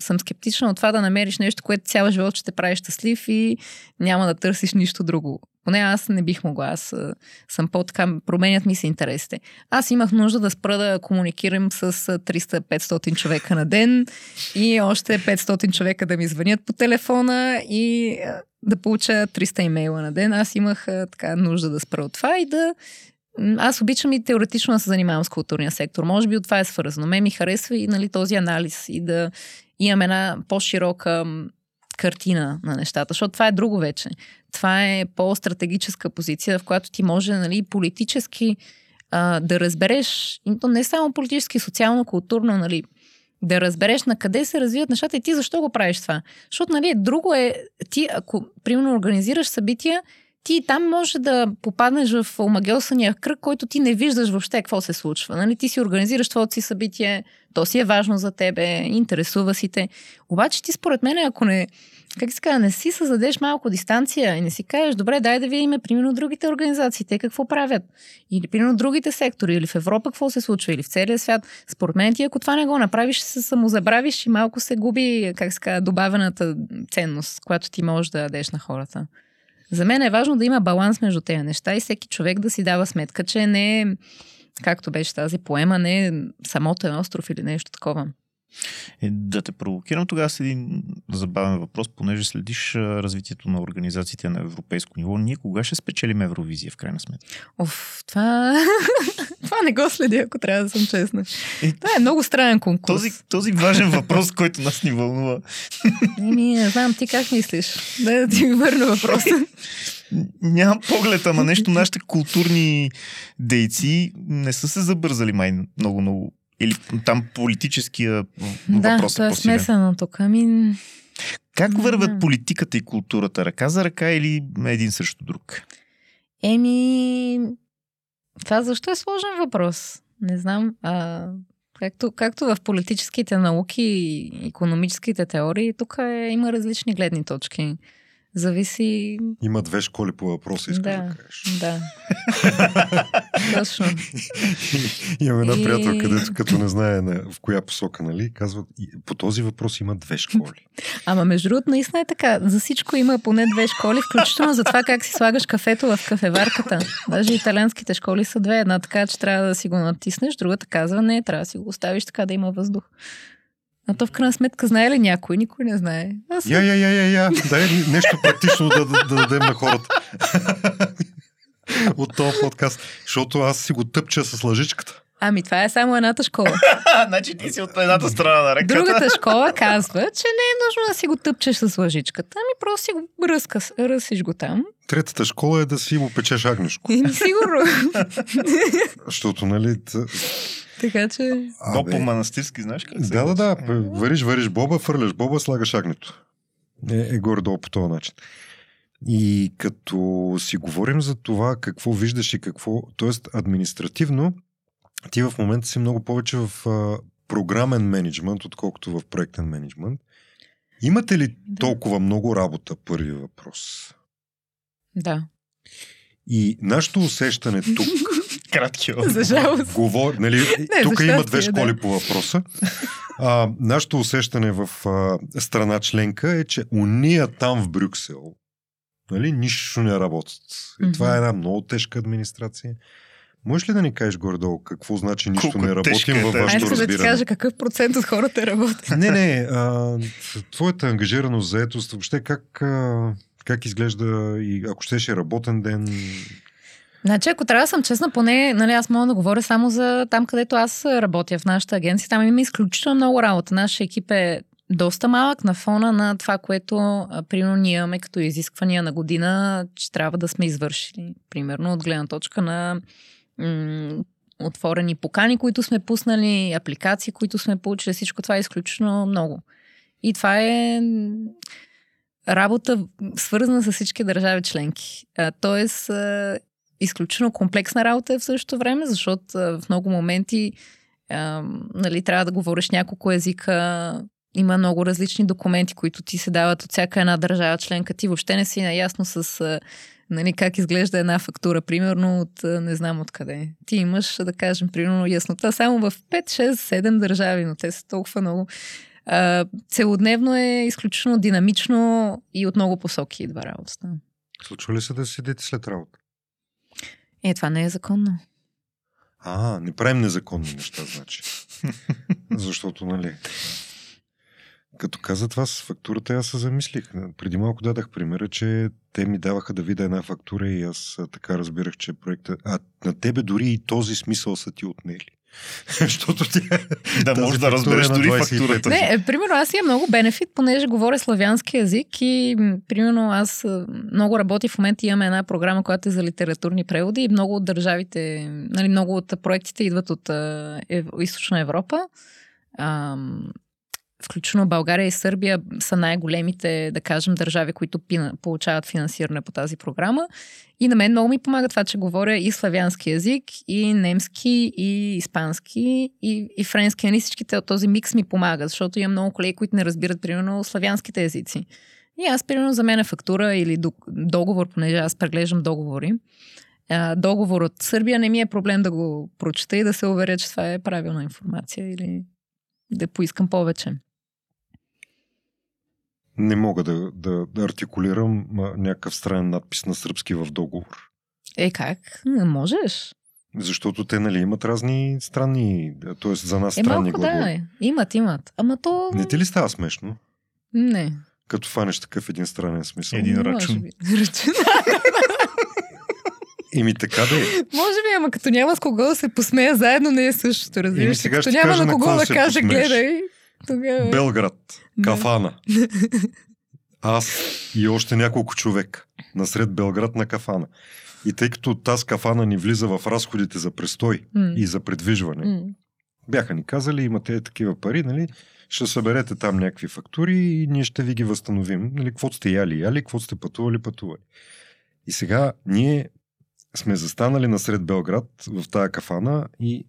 съм скептична от това да намериш нещо, което цял живот ще те прави щастлив и няма да търсиш нищо друго. Поне аз не бих могла. Аз съм по-така, променят ми се интересите. Аз имах нужда да спра да комуникирам с 300-500 човека на ден и още 500 човека да ми звънят по телефона и да получа 300 имейла на ден. Аз имах така нужда да спра от това и да аз обичам и теоретично да се занимавам с културния сектор. Може би от това е свързано. Ме ми харесва и нали, този анализ и да имам една по-широка картина на нещата, защото това е друго вече. Това е по-стратегическа позиция, в която ти може нали, политически а, да разбереш, и то не само политически, социално, културно, нали, да разбереш на къде се развиват нещата и ти защо го правиш това. Защото, нали, друго е, ти, ако, примерно, организираш събития, ти там може да попаднеш в омагиосания кръг, който ти не виждаш въобще какво се случва. Нали? Ти си организираш твоето си събитие, то си е важно за тебе, интересува си те. Обаче ти според мен, ако не, как се казва, не си създадеш малко дистанция и не си кажеш, добре, дай да видим, примерно, другите организации, те какво правят. Или, примерно, другите сектори, или в Европа какво се случва, или в целия свят. Според мен, ти ако това не го направиш, се самозабравиш и малко се губи, как се казва, добавената ценност, която ти можеш да дадеш на хората. За мен е важно да има баланс между тези неща и всеки човек да си дава сметка, че не е, както беше тази поема, не е самотен остров или нещо такова. Е, да те провокирам тогава с един забавен въпрос, понеже следиш развитието на организациите на европейско ниво. Ние кога ще спечелим Евровизия, в крайна сметка? Оф, това... това не го следи, ако трябва да съм честна. Е, това е много странен конкурс. Този, този важен въпрос, който нас ни вълнува. Еми, не знам, ти как мислиш? Да, да ти върна въпроса. Нямам поглед, ама нещо нашите културни дейци не са се забързали май много-много или там политическия да, въпрос е е смесено тук. Ами... Как върват политиката и културата? Ръка за ръка или един срещу друг? Еми... Това защо е сложен въпрос? Не знам. А, както, както в политическите науки и економическите теории, тук е, има различни гледни точки. Зависи... Има две школи по въпроса, искаш да, да кажеш. Да. Точно. Имам една и... приятел, където като не знае на, в коя посока, нали, казват, по този въпрос има две школи. Ама между другото, наистина е така. За всичко има поне две школи, включително за това как си слагаш кафето в кафеварката. Даже италианските школи са две. Една така, че трябва да си го натиснеш, другата казва, не, трябва да си го оставиш така да има въздух. А то в крайна сметка знае ли някой? Никой не знае. Аз... Я, я, я, я, я. Дай нещо практично да, да, да дадем на хората. От този подкаст. Защото аз си го тъпча с лъжичката. Ами това е само едната школа. значи ти си от едната страна на ръката. Другата школа казва, че не е нужно да си го тъпчеш с лъжичката, ами просто си го ръска, ръсиш го там. Третата школа е да си му печеш агнешко. Сигурно. Защото, нали, така че... Боб по манастирски, знаеш как се Да, да, да. Вариш, вариш боба, фърляш боба, слагаш агнето. Е, е горе-долу по този начин. И като си говорим за това какво виждаш и какво, т.е. административно, ти в момента си много повече в а, програмен менеджмент, отколкото в проектен менеджмент. Имате ли да. толкова много работа? Първи въпрос. Да. И нашето усещане тук Кратки За жалост. Говор, нали, Не, тук има две школи да. по въпроса. А, нашето усещане в а, страна членка е, че уния там в Брюксел, нали, нищо не работят. И това е една много тежка администрация. Можеш ли да ни кажеш горе-долу какво значи нищо Колко не работим е във вашето Айде сега да ти разбиране? кажа какъв процент от хората работят. Не, не. А, твоята ангажираност, заетост, въобще как, а, как изглежда и ако щеше работен ден? Значи, ако трябва да съм честна, поне нали, аз мога да говоря само за там, където аз работя в нашата агенция. Там има изключително много работа. Нашия екип е доста малък на фона на това, което примерно ние имаме като изисквания на година, че трябва да сме извършили. Примерно от гледна точка на м- отворени покани, които сме пуснали, апликации, които сме получили. Всичко това е изключително много. И това е работа свързана с всички държави членки. Тоест, изключително комплексна работа е в същото време, защото в много моменти а, нали, трябва да говориш няколко езика, има много различни документи, които ти се дават от всяка една държава членка. Ти въобще не си наясно с нали, как изглежда една фактура, примерно от не знам откъде. Ти имаш, да кажем, примерно яснота само в 5, 6, 7 държави, но те са толкова много. А, целодневно е изключително динамично и от много посоки идва работата. Случва ли се да седите след работа? Е, това не е законно. А, не правим незаконни неща, значи. Защото, нали... Като каза това с фактурата, аз се замислих. Преди малко дадах примера, че те ми даваха да видя една фактура и аз така разбирах, че проекта... А на тебе дори и този смисъл са ти отнели. Защото тя... Да можеш да разбереш е дори 25. фактурата. Не, е, примерно аз имам много бенефит, понеже говоря славянски язик и примерно аз а, много работя в момента имаме една програма, която е за литературни преводи и много от държавите, нали, много от проектите идват от Ев... Източна Европа. Ам, включително България и Сърбия са най-големите, да кажем, държави, които пина, получават финансиране по тази програма. И на мен много ми помага това, че говоря и славянски язик, и немски, и испански, и, и френски. Нали всичките от този микс ми помага, защото има много колеги, които не разбират, примерно, славянските езици. И аз, примерно, за мен е фактура или дог- договор, понеже аз преглеждам договори. Договор от Сърбия не ми е проблем да го прочета и да се уверя, че това е правилна информация или да поискам повече. Не мога да, да, да артикулирам някакъв странен надпис на сръбски в договор. Е, как? Не можеш. Защото те, нали, имат разни странни, т.е. за нас Е, странни малко глаголи. да, е. имат, имат. Ама то... Не ти ли става смешно? Не. Като фанеш такъв един странен смисъл. Един рачун. Рачун. Ими така да е. Може би, ама като няма с кого да се посмея заедно, не е същото, разбираш. Като няма на кого да каже, гледай. Тогава... Белград, Да. кафана. Аз и още няколко човек насред Белград на кафана. И тъй като тази кафана ни влиза в разходите за престой М. и за предвижване, М. бяха ни казали, имате такива пари, нали? Ще съберете там някакви фактури и ние ще ви ги възстановим. Нали, какво сте яли, яли, какво сте пътували, пътували. И сега ние сме застанали насред Белград в тая кафана и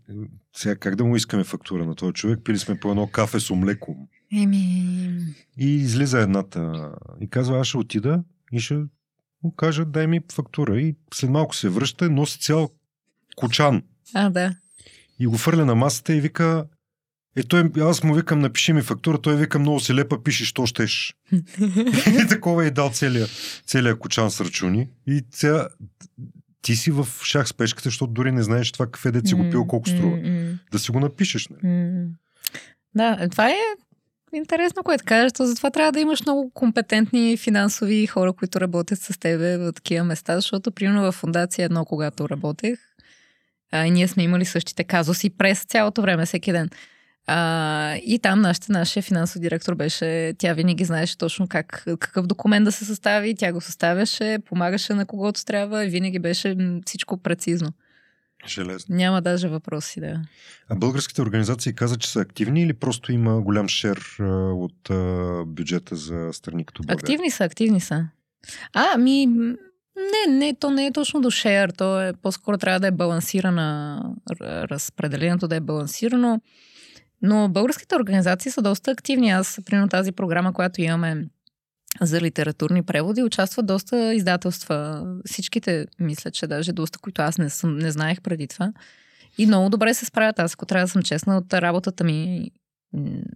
сега как да му искаме фактура на този човек? Пили сме по едно кафе с омлеко. Еми... И излиза едната и казва, аз ще отида и ще му кажа, дай ми фактура. И след малко се връща, носи цял кочан А, да. и го фърля на масата и вика, е, той, аз му викам, напиши ми фактура, той вика, много си лепа, пишеш, що щеш. и такова е дал целия, целия кочан с ръчуни. И ця... ти си в шах с пешката, защото дори не знаеш това кафе, дет си го пил, колко струва. Да си го напишеш. Нали? Да, е, това е интересно, което кажеш. То затова трябва да имаш много компетентни финансови хора, които работят с тебе в такива места, защото примерно в фундация едно, когато работех, а, и ние сме имали същите казуси през цялото време, всеки ден. А, и там нашата, нашия финансов директор беше, тя винаги знаеше точно как, какъв документ да се състави, тя го съставяше, помагаше на когото трябва и винаги беше всичко прецизно. Железно. Няма даже въпроси, да. А българските организации казват, че са активни или просто има голям шер от бюджета за страни като България? Активни са, активни са. А, ми, не, не, то не е точно до шеър, то е по-скоро трябва да е балансирана, разпределението да е балансирано. Но българските организации са доста активни. Аз, примерно тази програма, която имаме за литературни преводи, участват доста издателства. Всичките, мисля, че даже доста, които аз не, съм, не знаех преди това. И много добре се справят. Аз, ако трябва да съм честна, от работата ми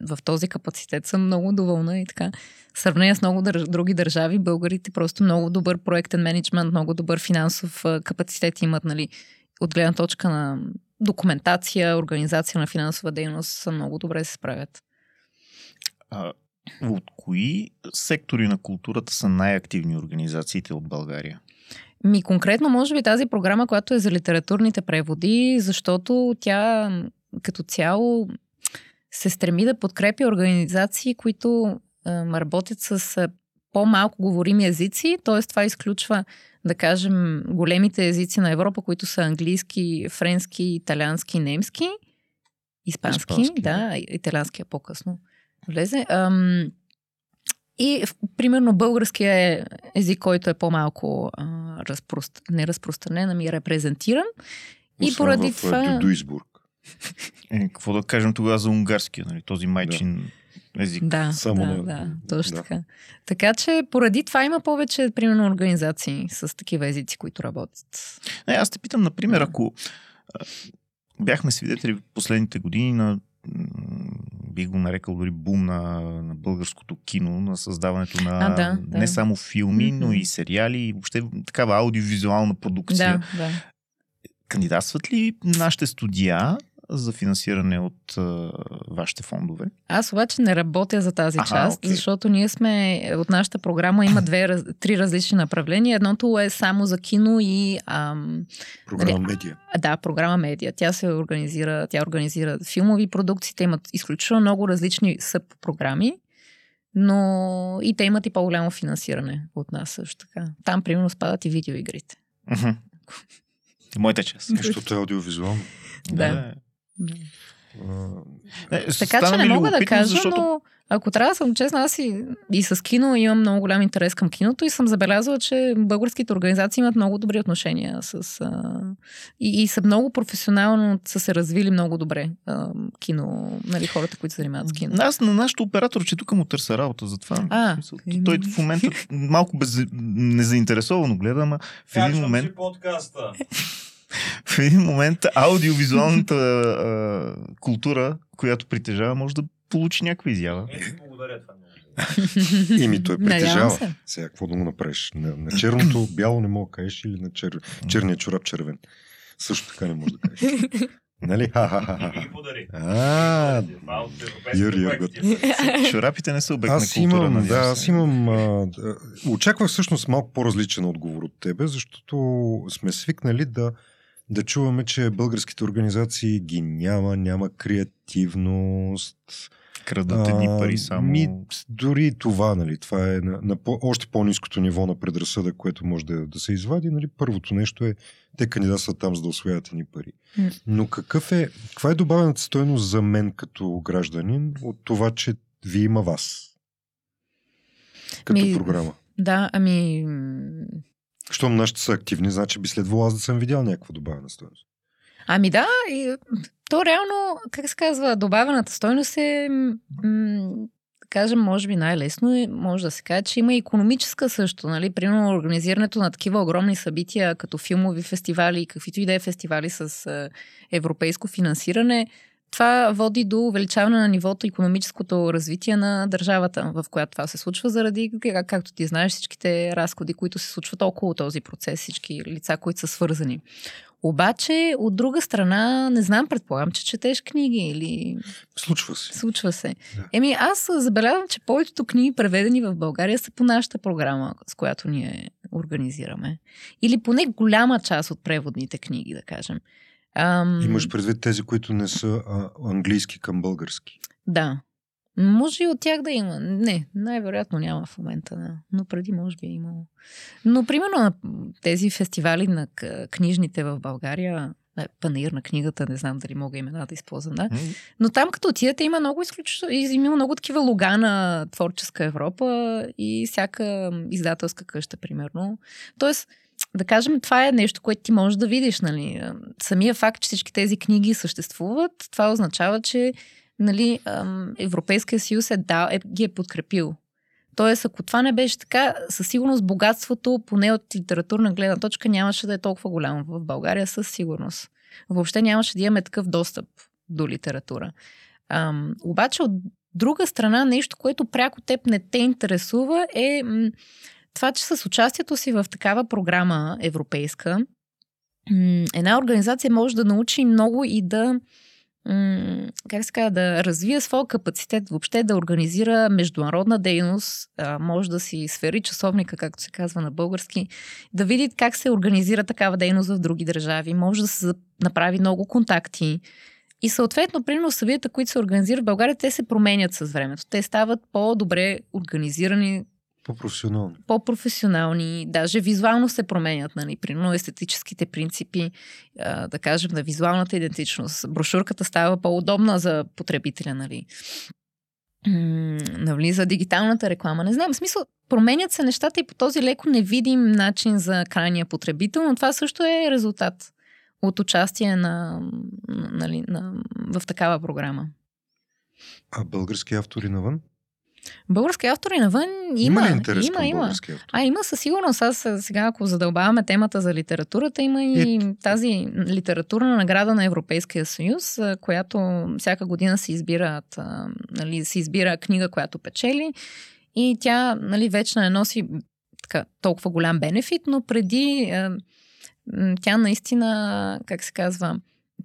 в този капацитет съм много доволна и така. В сравнение с много дър... други държави, българите просто много добър проектен менеджмент, много добър финансов капацитет имат, нали, от гледна точка на документация, организация на финансова дейност, са много добре се справят. А, от кои сектори на културата са най-активни организациите от България? Ми конкретно, може би тази програма, която е за литературните преводи, защото тя като цяло се стреми да подкрепи организации, които е, работят с по-малко говорими езици, т.е. това изключва, да кажем, големите езици на Европа, които са английски, френски, италиански, немски, испански, испански да, италианския по-късно влезе. Ам, и, примерно, българския е език, който е по-малко а, разпрост... не разпространен, ами репрезентиран. Освен и поради в това... Дюдуизбург. Е, какво да кажем тогава за унгарския, нали? този майчин да. Език? Да, Само да, на- да, точно да. така. Така че поради това има повече, примерно, организации с такива езици, които работят. Не, аз те питам, например, Да. ако бяхме свидетели в последните години на бих го нарекал дори бум на, на българското кино, на създаването на А, да, да. не само филми, но и сериали, и въобще такава аудиовизуална продукция. Да, да. Кандидатстват ли нашите студия за финансиране от а, вашите фондове? Аз обаче не работя за тази Аха, част, окей. защото ние сме, от нашата програма има две, три различни направления. Едното е само за кино и ам, Програма Медиа. А, Да, програма Медиа. Тя се организира, тя организира филмови продукции, те имат изключително много различни съб-програми, но и те имат и по-голямо финансиране от нас също така. Там, примерно, спадат и видеоигрите. Моята част. Защото е аудиовизуално. Да. Не, Така че не мога да кажа, защото... но ако трябва да съм честна, аз и, и с кино имам много голям интерес към киното и съм забелязала, че българските организации имат много добри отношения с... А, и, и са много професионално, са се развили много добре а, кино, нали, хората, които се занимават с кино. Аз на нашото оператор, че тук му търся работа, затова. А, еми. той в момента малко без, незаинтересовано гледа, ама в един Качвам момент, си подкаста. В един момент аудиовизуалната а, култура, която притежава, може да получи някаква изява. Ето, благодаря това. много. Ими той притежава. се. Сега, какво да му направиш? На, на черното бяло не мога да кажеш или на чер... черния чорап червен. Също така не може да кажеш. Нали? И. А, Ергот. проекти. Чорапите не са обект Аз на култура. имам, да, аз имам. А, очаквах всъщност малко по-различен отговор от тебе, защото сме свикнали да, да чуваме, че българските организации ги няма, няма креативност. Крадат едни пари само. Ми, дори това, нали, това е на, на по, още по-низкото ниво на предразсъдък, което може да, да се извади. Нали, първото нещо е, те кандидатстват там, за да освоят едни пари. Но какъв е, каква е добавената стойност за мен като гражданин от това, че ви има вас? Като Ми, програма. Да, ами... Щом нашите са активни, значи би следвало аз да съм видял някаква добавена стойност. Ами да, и, то реално, как се казва, добавената стойност е, м, кажем, може би най-лесно е, може да се каже, че има економическа също, нали? Примерно организирането на такива огромни събития, като филмови фестивали, каквито и да е фестивали с е, европейско финансиране, това води до увеличаване на нивото економическото развитие на държавата, в която това се случва, заради, как- както ти знаеш, всичките разходи, които се случват около този процес, всички лица, които са свързани. Обаче, от друга страна, не знам, предполагам, че четеш книги или Случва се. случва се. Да. Еми, аз забелязвам, че повечето книги, преведени в България, са по нашата програма, с която ние организираме. Или поне голяма част от преводните книги, да кажем. Ам, Имаш предвид тези, които не са а, английски към български. Да. Може и от тях да има. Не, най-вероятно няма в момента, да. но преди може би е имало. Но примерно на тези фестивали на книжните в България, е, панаир на книгата, не знам дали мога имена да използвам, да. Но там като отидете има много изключително, има много такива лога на творческа Европа и всяка издателска къща, примерно. Тоест, да кажем, това е нещо, което ти можеш да видиш, нали. Самия факт, че всички тези книги съществуват, това означава, че нали, Европейския съюз е, дал, е, ги е подкрепил. Тоест, ако това не беше така, със сигурност богатството, поне от литературна гледна точка, нямаше да е толкова голямо в България, със сигурност. Въобще нямаше да имаме такъв достъп до литература. Ам, обаче от друга страна, нещо, което пряко теб не те интересува е това, че с участието си в такава програма европейска, една организация може да научи много и да как се казва, да развие своя капацитет, въобще да организира международна дейност, може да си сфери часовника, както се казва на български, да види как се организира такава дейност в други държави, може да се направи много контакти. И съответно, примерно, събитията, които се организират в България, те се променят с времето. Те стават по-добре организирани, По-професионално. по-професионални, даже визуално се променят, нали, примерно естетическите принципи, а, да кажем, на визуалната идентичност. Брошурката става по-удобна за потребителя, нали. Навлиза дигиталната реклама. Не знам, в смисъл, променят се нещата и по този леко невидим начин за крайния потребител, но това също е резултат от участие на, нали, на, в такава програма. А български автори навън? Български автори навън има. ли интерес има, към има. български автори? А, има със сигурност. Аз сега, ако задълбаваме темата за литературата, има и тази литературна награда на Европейския съюз, която всяка година се избира, нали, се избира книга, която печели. И тя нали, вече не носи така, толкова голям бенефит, но преди тя наистина, как се казва,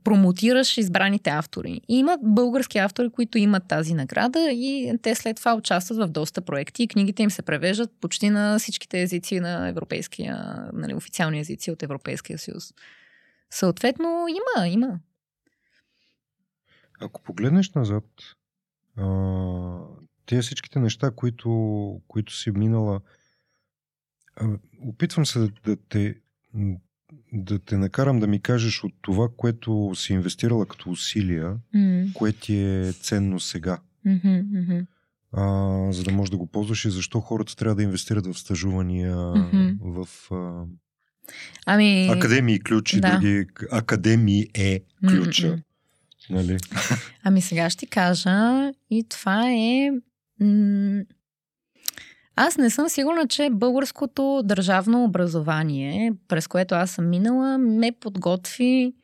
промотираш избраните автори. И има български автори, които имат тази награда и те след това участват в доста проекти и книгите им се превеждат почти на всичките езици на европейския, нали, официални езици от Европейския съюз. Съответно, има, има. Ако погледнеш назад, а, тези всичките неща, които, които си минала, а, опитвам се да, да те да те накарам да ми кажеш от това, което си инвестирала като усилия, М, кое ти е ценно сега, мгм. а, за да можеш да го ползваш и защо хората трябва да инвестират в стажувания, Мгм. в а, Ами... академии ключ и да. други академии е ключа. М-м-м. Нали? Ами сега ще ти кажа и това е... М- аз не съм сигурна, че българското държавно образование, през което аз съм минала, ме подготви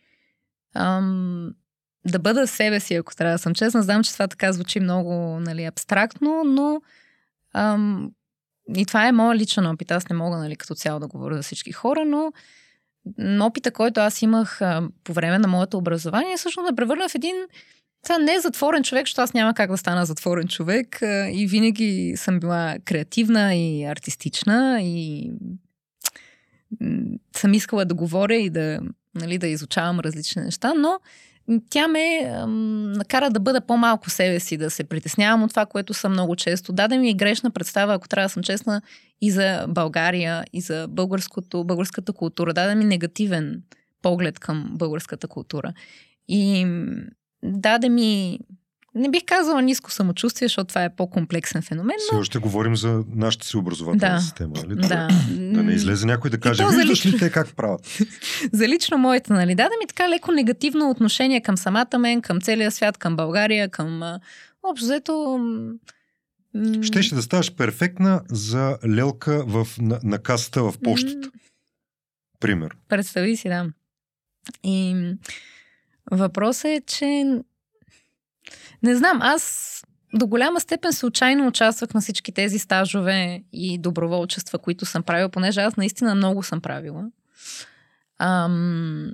ам, да бъда себе си, ако трябва да съм честна. Знам, че това така звучи много нали, абстрактно, но ам, и това е моят личен опит. Аз не мога нали, като цяло да говоря за всички хора, но опита, който аз имах а, по време на моето образование, всъщност да превърна в един това не е затворен човек, защото аз няма как да стана затворен човек и винаги съм била креативна и артистична и съм искала да говоря и да, нали, да изучавам различни неща, но тя ме ам, накара да бъда по-малко себе си, да се притеснявам от това, което съм много често. Даде ми и грешна представа, ако трябва да съм честна, и за България, и за българската култура. Даде ми негативен поглед към българската култура. И даде ми, не бих казала ниско самочувствие, защото това е по-комплексен феномен, Все но още говорим за нашата си образователна Да. система. Нали? да. Да не излезе някой да каже, виждаш ли лично. те как правят? за лично моите, нали? Даде ми така леко негативно отношение към самата мен, към целия свят, към България, към общо взето... м, да ставаш перфектна за лелка в, на, на касата в почтата. Пример. Представи си, да. И въпросът е, че не знам, аз до голяма степен случайно участвах на всички тези стажове и доброволчества, които съм правила, понеже аз наистина много съм правила. Ам,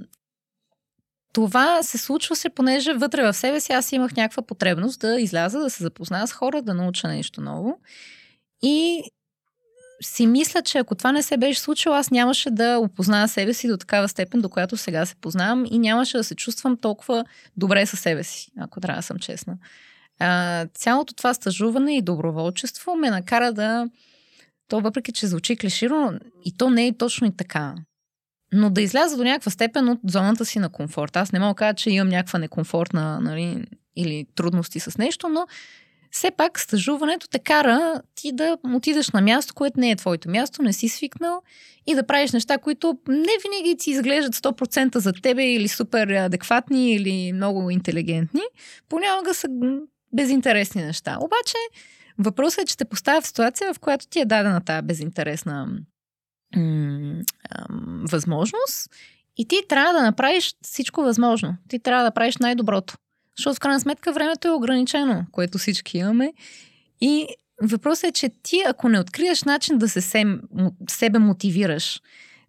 това се случва се, понеже вътре в себе си аз имах някаква потребност да изляза, да се запозная с хора, да науча нещо ново. И си мисля, че ако това не се беше случило, аз нямаше да опозная себе си до такава степен, до която сега се познавам и нямаше да се чувствам толкова добре със себе си, ако трябва да съм честна. А, цялото това стажуване и доброволчество ме накара да... То въпреки, че звучи клиширано, и то не е точно и така. Но да изляза до някаква степен от зоната си на комфорт. Аз не мога да кажа, че имам някаква некомфортна нали, или трудности с нещо, но все пак стажуването те кара ти да отидеш на място, което не е твоето място, не си свикнал и да правиш неща, които не винаги ти изглеждат 100% за тебе или супер адекватни или много интелигентни. Понякога са м, безинтересни неща. Обаче въпросът е, че те поставя в ситуация, в която ти е дадена тази безинтересна м- ам, възможност и ти трябва да направиш всичко възможно. Ти трябва да правиш най-доброто. Защото в крайна сметка времето е ограничено, което всички имаме. И въпросът е, че ти ако не откриеш начин да се сем, себе мотивираш,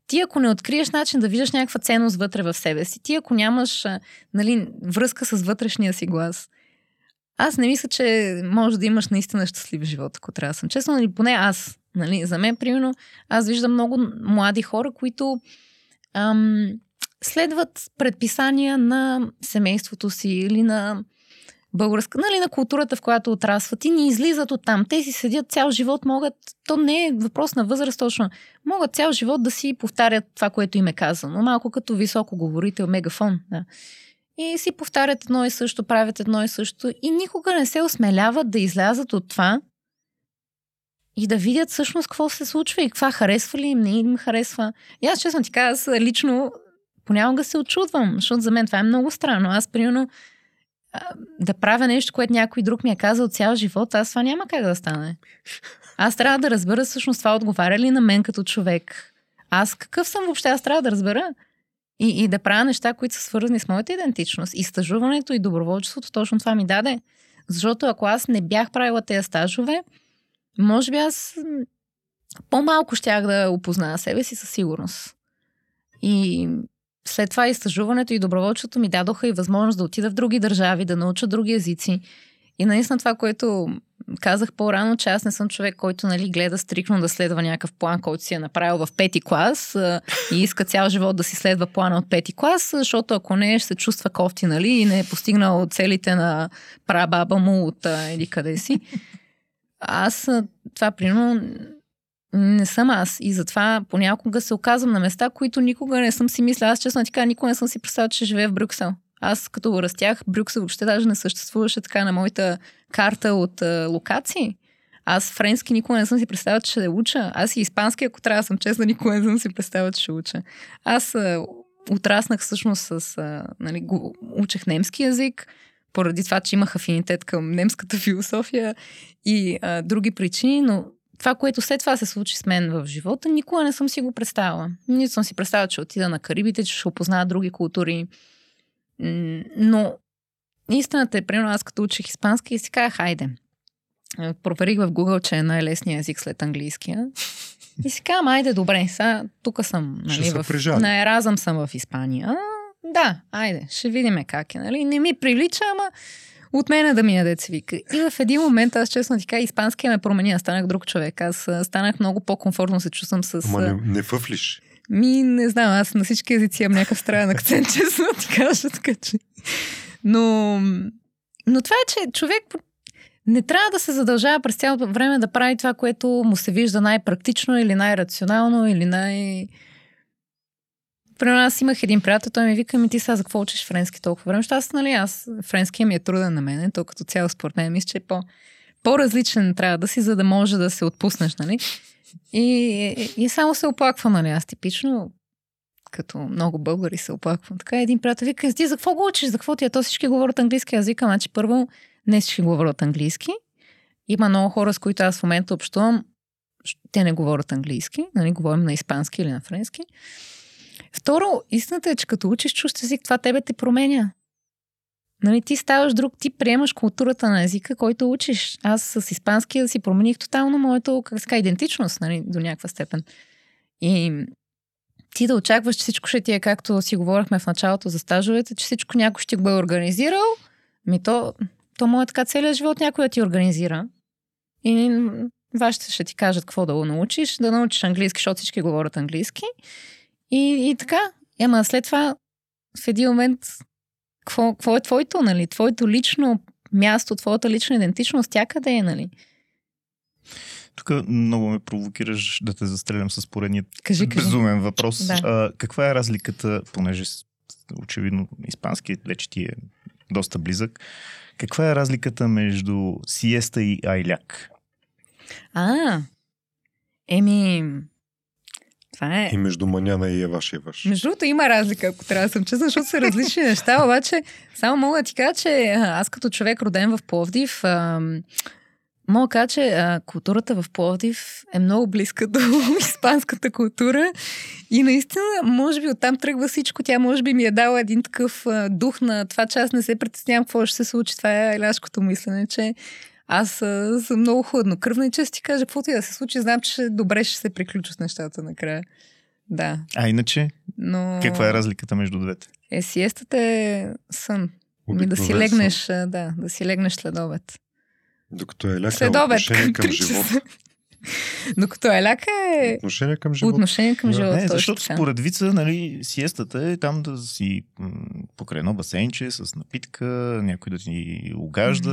ти ако не откриеш начин да виждаш някаква ценност вътре в себе си, ти ако нямаш нали, връзка с вътрешния си глас, аз не мисля, че може да имаш наистина щастлив живот, ако трябва да съм честна, или поне аз. Нали, за мен, примерно, аз виждам много млади хора, които ам, следват предписания на семейството си или на българска, нали, на културата, в която отрасват и ни излизат от там. Те си седят цял живот, могат, то не е въпрос на възраст точно, могат цял живот да си повтарят това, което им е казано. Малко като високо говорител, мегафон. Да. И си повтарят едно и също, правят едно и също и никога не се осмеляват да излязат от това и да видят всъщност какво се случва и каква харесва ли им, не им харесва. И аз честно ти кажа, аз лично понякога се очудвам, защото за мен това е много странно. Аз, примерно, да правя нещо, което някой друг ми е казал цял живот, аз това няма как да стане. Аз трябва да разбера всъщност това отговаря ли на мен като човек. Аз какъв съм въобще, аз трябва да разбера. И, и да правя неща, които са свързани с моята идентичност. И стажуването и доброволчеството точно това ми даде. Защото ако аз не бях правила тези стажове, може би аз по-малко щях да опозная себе си със сигурност. И след това и стажуването и доброволчеството ми дадоха и възможност да отида в други държави, да науча други езици. И наистина това, което казах по-рано, че аз не съм човек, който нали, гледа стрикно да следва някакъв план, който си е направил в пети клас а, и иска цял живот да си следва плана от пети клас, защото ако не, ще се чувства кофти, нали, и не е постигнал целите на прабаба му от а, или къде си. Аз това, примерно, не съм аз. И затова понякога се оказвам на места, които никога не съм си мисля. Аз честно така никога не съм си представила, че живея в Брюксел. Аз като растях, Брюксел въобще даже не съществуваше така на моята карта от а, локации. Аз френски никога не съм си представила, че ще уча. Аз и испански, ако трябва съм честна, никога не съм си представила, че ще уча. Аз а, отраснах всъщност с... А, нали, го, учех немски язик, поради това, че имах афинитет към немската философия и а, други причини, но това, което след това се случи с мен в живота, никога не съм си го представила. Нито съм си представила, че отида на Карибите, че ще опозная други култури. Но истината е, примерно аз като учих испански и си казах, хайде. Проверих в Google, че е най-лесният език след английския. И си казвам, айде, добре, сега тук съм, нали, в, на Еразъм съм в Испания. Да, айде, ще видим как е, нали. Не ми прилича, ама от мене да ми яде вика. И в един момент, аз честно ти кажа, испанския ме промени, аз станах друг човек. Аз станах много по-комфортно се чувствам с... Ама не, не фъфлиш. Ми, не знам, аз на всички езици имам някакъв странен акцент, честно ти кажа, така че... Но, но това е, че човек не трябва да се задължава през цялото време да прави това, което му се вижда най-практично или най-рационално или най- при аз имах един приятел, той ми вика, ми ти сега за какво учиш френски толкова време? Защото аз, нали, аз френския ми е труден на мен, то като цяло според мен мисля, че е по, по-различен трябва да си, за да може да се отпуснеш, нали? И, и, и само се оплаквам, нали, аз типично, като много българи се оплаквам. Така един приятел вика, ти за какво го учиш, за какво ти е? То всички говорят английски язик, значи първо не всички говорят английски. Има много хора, с които аз в момента общувам, те не говорят английски, нали, говорим на испански или на френски. Второ, истината е, че като учиш чужд език, това тебе те променя. Нали, ти ставаш друг, ти приемаш културата на езика, който учиш. Аз с испанския си промених тотално моето как ска, идентичност нали, до някаква степен. И ти да очакваш, че всичко ще ти е както си говорихме в началото за стажовете, че всичко някой ще го е организирал, ми то, то му е така целият живот някой да ти организира. И вашите ще ти кажат какво да го научиш, да научиш английски, защото всички говорят английски. И, и така. Ема след това в един момент какво, какво е твоето, нали? Твоето лично място, твоята лична идентичност, тя къде е, нали? Тук много ме провокираш да те застрелям с поредния кажи, кажи. безумен въпрос. Да. А, каква е разликата, понеже очевидно испански вече ти е доста близък, каква е разликата между сиеста и айляк? А, еми, това е. И между маняна и Еваш Еваш. Между другото има разлика, ако трябва да съм честна, защото са различни неща, обаче само мога да ти кажа, че аз като човек роден в Пловдив, мога да кажа, че а, културата в Пловдив е много близка до испанската култура и наистина, може би оттам тръгва всичко. Тя може би ми е дала един такъв а, дух на това, че аз не се притеснявам какво ще се случи. Това е еляшкото мислене, че аз а, съм много хладнокръвна и често ти кажа, каквото и да се случи, знам, че добре ще се приключат нещата накрая. Да, А иначе, но... каква е разликата между двете? Е, сиестата е сън. Ми да си Обикновен легнеш, а, да, да си легнеш след обед. Докато е ляка След е обед, отношение към часа. живота. Докато е ляка е Отношение към живота. отношение към живота. Не, защото така. според Вица, нали, сиестата е там да си покрай едно басейнче с напитка, някой да ти угажда,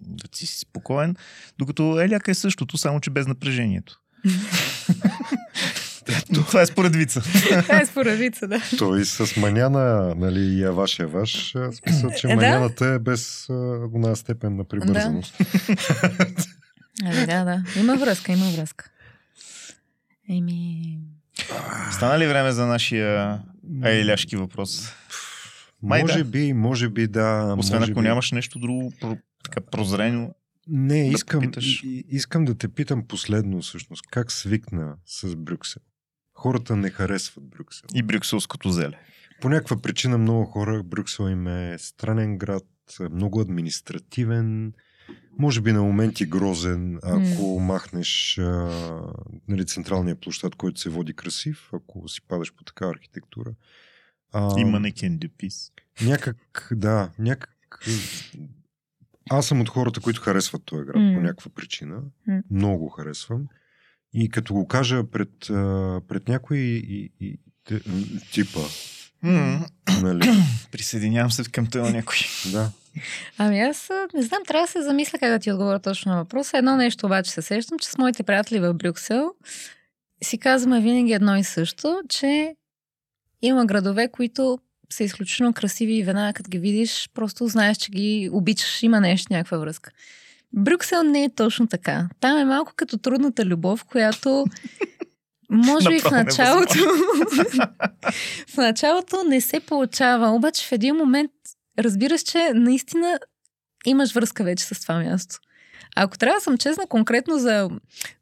да ти си спокоен, докато еляка е същото, само че без напрежението. Това е според Вица. Това е според Вица, да. Той с маняна, нали, и яваш яваш, а, смисъл, че да. маняната е без една степен на прибързаност. Ами, да, да. Има връзка, има връзка. Еми... Стана ли време за нашия еляшки въпрос? Май може да. би, може би да. Освен ако би. нямаш нещо друго про, така прозрено. Не, да искам, попиташ. и- искам да те питам последно всъщност. Как свикна с Брюксел? Хората не харесват Брюксел. И брюкселското зеле. По някаква причина много хора Брюксел им е странен град, много административен, може би на моменти грозен, ако махнеш а, нали, централния площад, който се води красив, ако си падаш по такава архитектура. А, И манекен депис. Някак, да, някак... Аз съм от хората, които харесват този град М. по някаква причина. М. Много го харесвам. И като го кажа пред, пред някои и, и, те- типа, Нали, Присъединявам се към това някой. да. Ами аз не знам, трябва да се замисля как да ти отговоря точно на въпроса. Едно нещо обаче се сещам, че с моите приятели в Брюксел си казваме винаги едно и също, че има градове, които са изключително красиви и веднага като ги видиш, просто знаеш, че ги обичаш, има нещо, някаква връзка. Брюксел не е точно така. Там е малко като трудната любов, която може би в началото в началото не се получава, обаче в един момент разбираш, че наистина имаш връзка вече с това място. А ако трябва да съм честна конкретно за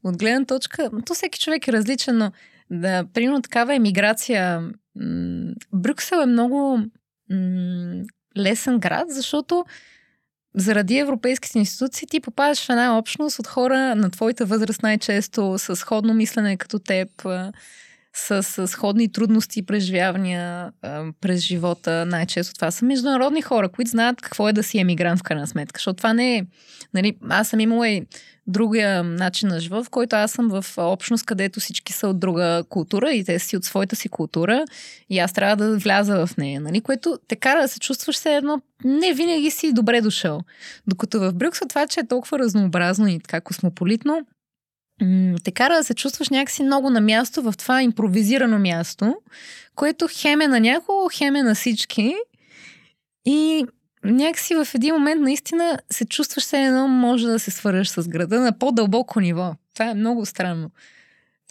от гледна точка, то всеки човек е различен, но да, примерно такава емиграция, Брюксел е много м- лесен град, защото заради европейските институции ти попадаш в една общност от хора на твоята възраст най-често с сходно мислене като теб, с, с сходни трудности и преживявания а, през живота. Най-често това са международни хора, които знаят какво е да си емигрант в крайна сметка. Защото това не е... Нали, аз съм имала и другия начин на живот, в който аз съм в общност, където всички са от друга култура и те си от своята си култура и аз трябва да вляза в нея, нали? което те кара да се чувстваш все едно не винаги си добре дошъл. Докато в Брюксел това, че е толкова разнообразно и така космополитно, м- те кара да се чувстваш някакси много на място в това импровизирано място, което хем е на някого, хем е на всички. И някакси в един момент наистина се чувстваш все едно може да се свържеш с града на по-дълбоко ниво. Това е много странно.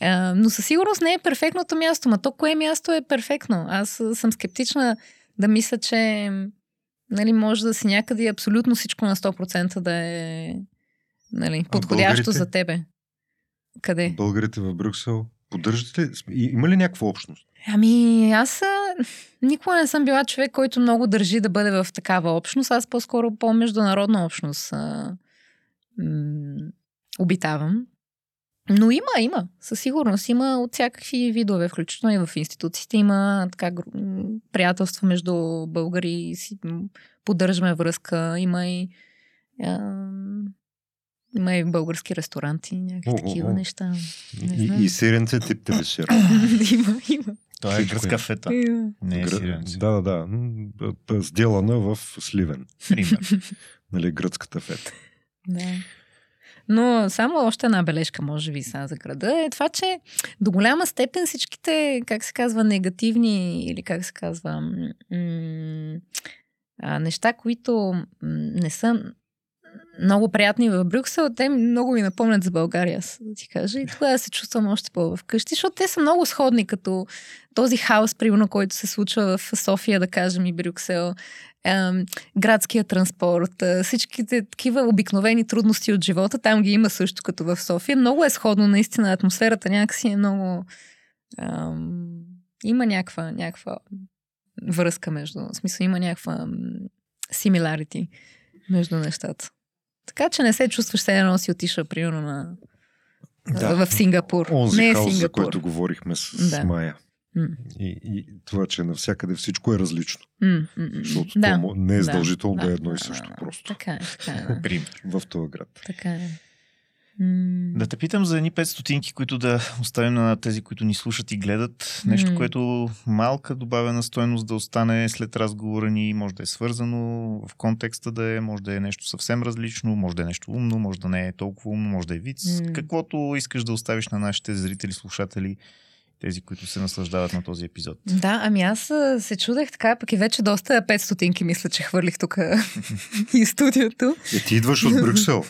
А, но със сигурност не е перфектното място. Ма то кое място е перфектно? Аз съм скептична да мисля, че нали, може да си някъде абсолютно всичко на 100% да е нали, подходящо за тебе. Къде? Българите в Брюксел, поддържате ли? Има ли някаква общност? Ами, аз никога не съм била човек, който много държи да бъде в такава общност. Аз по-скоро по-международна общност а, м- обитавам. Но има, има. Със сигурност има от всякакви видове, включително и в институциите. Има така приятелства между българи, си, поддържаме връзка. Има и а, има и български ресторанти, някакви о, такива о. неща. Не И, знам. и сиренце тип те вечер. има, има. Това е Всичко гръцка е. фета. Не е сиренци. Да, да, да. Сделана в Сливен. Пример. Нали, гръцката фета. Да. Но само още една бележка, може би, сега за града, е това, че до голяма степен всичките, как се казва, негативни или как се казва, м- а, неща, които м- не са много приятни в Брюксел, те много ми напомнят за България, да ти кажа. И тогава се чувствам още по-вкъщи, защото те са много сходни, като този хаос, примерно, който се случва в София, да кажем, и Брюксел. ем, градския транспорт, всичките такива обикновени трудности от живота, там ги има също като в София. Много е сходно, наистина, атмосферата някакси е много... Ем, има някаква, някаква връзка между... В смисъл, има някаква similarity между нещата. Така че не се чувстваш все едно си отишла, примерно, на, Да. в Сингапур. Онзи не е хаос, за Сингапур. който говорихме с, Да. с Майя. И, и това, че навсякъде всичко е различно. м. Защото да. то не е задължително да, да, е едно и също да. просто. Така е, така е. Да. Пример. В този град. така е. Да те питам за едни 5 стотинки, които да оставим на тези, които ни слушат и гледат. Нещо, М. което малка добавена стойност да остане след разговора ни. Може да е свързано в контекста да е, може да е нещо съвсем различно, може да е нещо умно, може да не е толкова умно, може да е виц. М. Каквото искаш да оставиш на нашите зрители, слушатели, тези, които се наслаждават на този епизод. Да, ами аз се чудех така, пък и вече доста 5 стотинки мисля, че хвърлих тук и студиото. Е, ти идваш от Брюксел.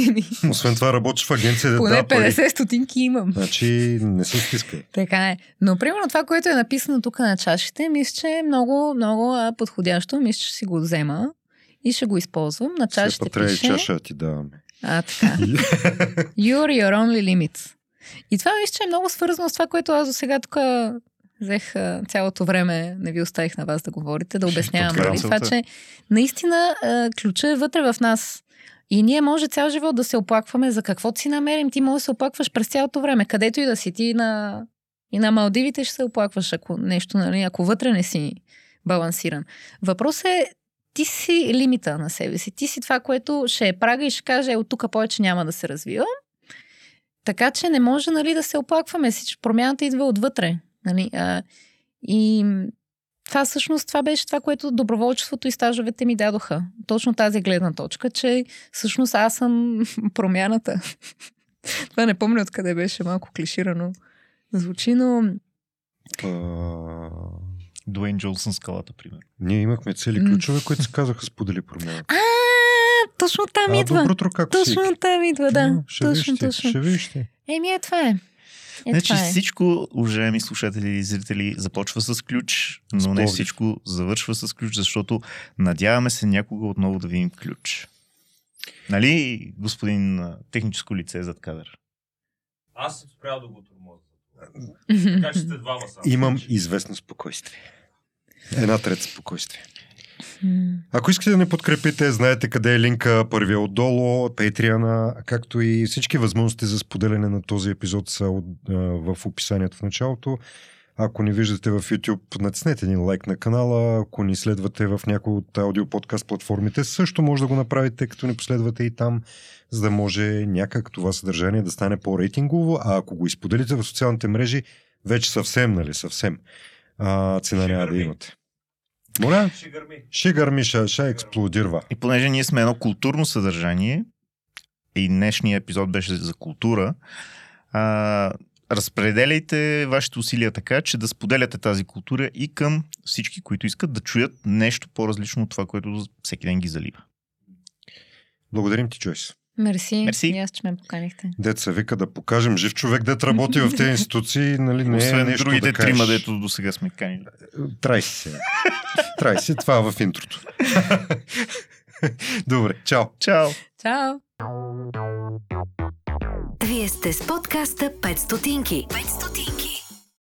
Освен това работиш в агенция да Поне да пари. 50 стотинки имам. Значи не се стискай. Така е. Но примерно това, което е написано тук на чашите, мисля, че е много, много а, подходящо. Мисля, че си го взема и ще го използвам. На Все чашите пак трябва и пише... чаша да ти даваме. А, така. You're your only limits. И това мисля, че е много свързано с това, което аз до сега тук взех цялото време, не ви оставих на вас да говорите, да обяснявам. Нали? Това, че наистина ключа е вътре в нас. И ние може цял живот да се оплакваме за каквото си намерим. Ти може да се оплакваш през цялото време. Където и да си. Ти на... И на Малдивите ще се оплакваш, ако нещо, нали, ако вътре не си балансиран. Въпросът е, ти си лимита на себе си. Ти си това, което ще е прага и ще каже, е, от тук повече няма да се развива. Така че не може нали, да се оплакваме. Всичко, промяната идва отвътре. Нали? А, и това всъщност това беше това, което доброволчеството и стажовете ми дадоха. Точно тази гледна точка, че всъщност аз съм промяната. това не помня откъде беше, малко клиширано. Звучи, но Дуейн Джонсън скалата, пример. ние имахме цели ключове, които се казаха сподели промяна. А, точно там А, идва. добро как си? Точно там идва, да. А, Ще точно, ти, точно. ще виж ти. Еми, е, това е. Е, Значи е. всичко, уважаеми слушатели и зрители, започва с ключ, но не Пловдив. всичко завършва с ключ, защото надяваме се някога отново да видим ключ. Нали, господин техническо лице зад кадър? Аз съм спрял да го тормозя. Така че сте двама само. Имам известно спокойствие. Една трета спокойствие. Ако искате да не подкрепите, знаете къде е линка, първия отдолу, Patreon, както и всички възможности за споделяне на този епизод са в описанието в началото. Ако ни виждате в YouTube, натиснете един лайк на канала. Ако ни следвате в някои от аудиоподкаст платформите, също може да го направите, като ни последвате и там, за да може някак това съдържание да стане по-рейтингово. А ако го изподелите в социалните мрежи, вече съвсем, нали, съвсем а, цена няма да имате. Моля? Ще гърми. Ще гърми, ще, ще експлодирва. И понеже ние сме едно културно съдържание, и днешния епизод беше за култура, а, разпределяйте вашите усилия така, че да споделяте тази култура и към всички, които искат да чуят нещо по-различно от това, което всеки ден ги залива. Благодарим ти, Джойс. Мерси. Мерси. И аз, че ме поканихте. Деца вика да покажем жив човек, дет работи в тези институции, нали, не е Освен нещо другите да трима, дето до сега сме канили. Трай си сега. Трай си, това е в интрото. Добре, чао. Чао! Чао! Вие сте с подкаста 5 стотинки. 5 стотинки.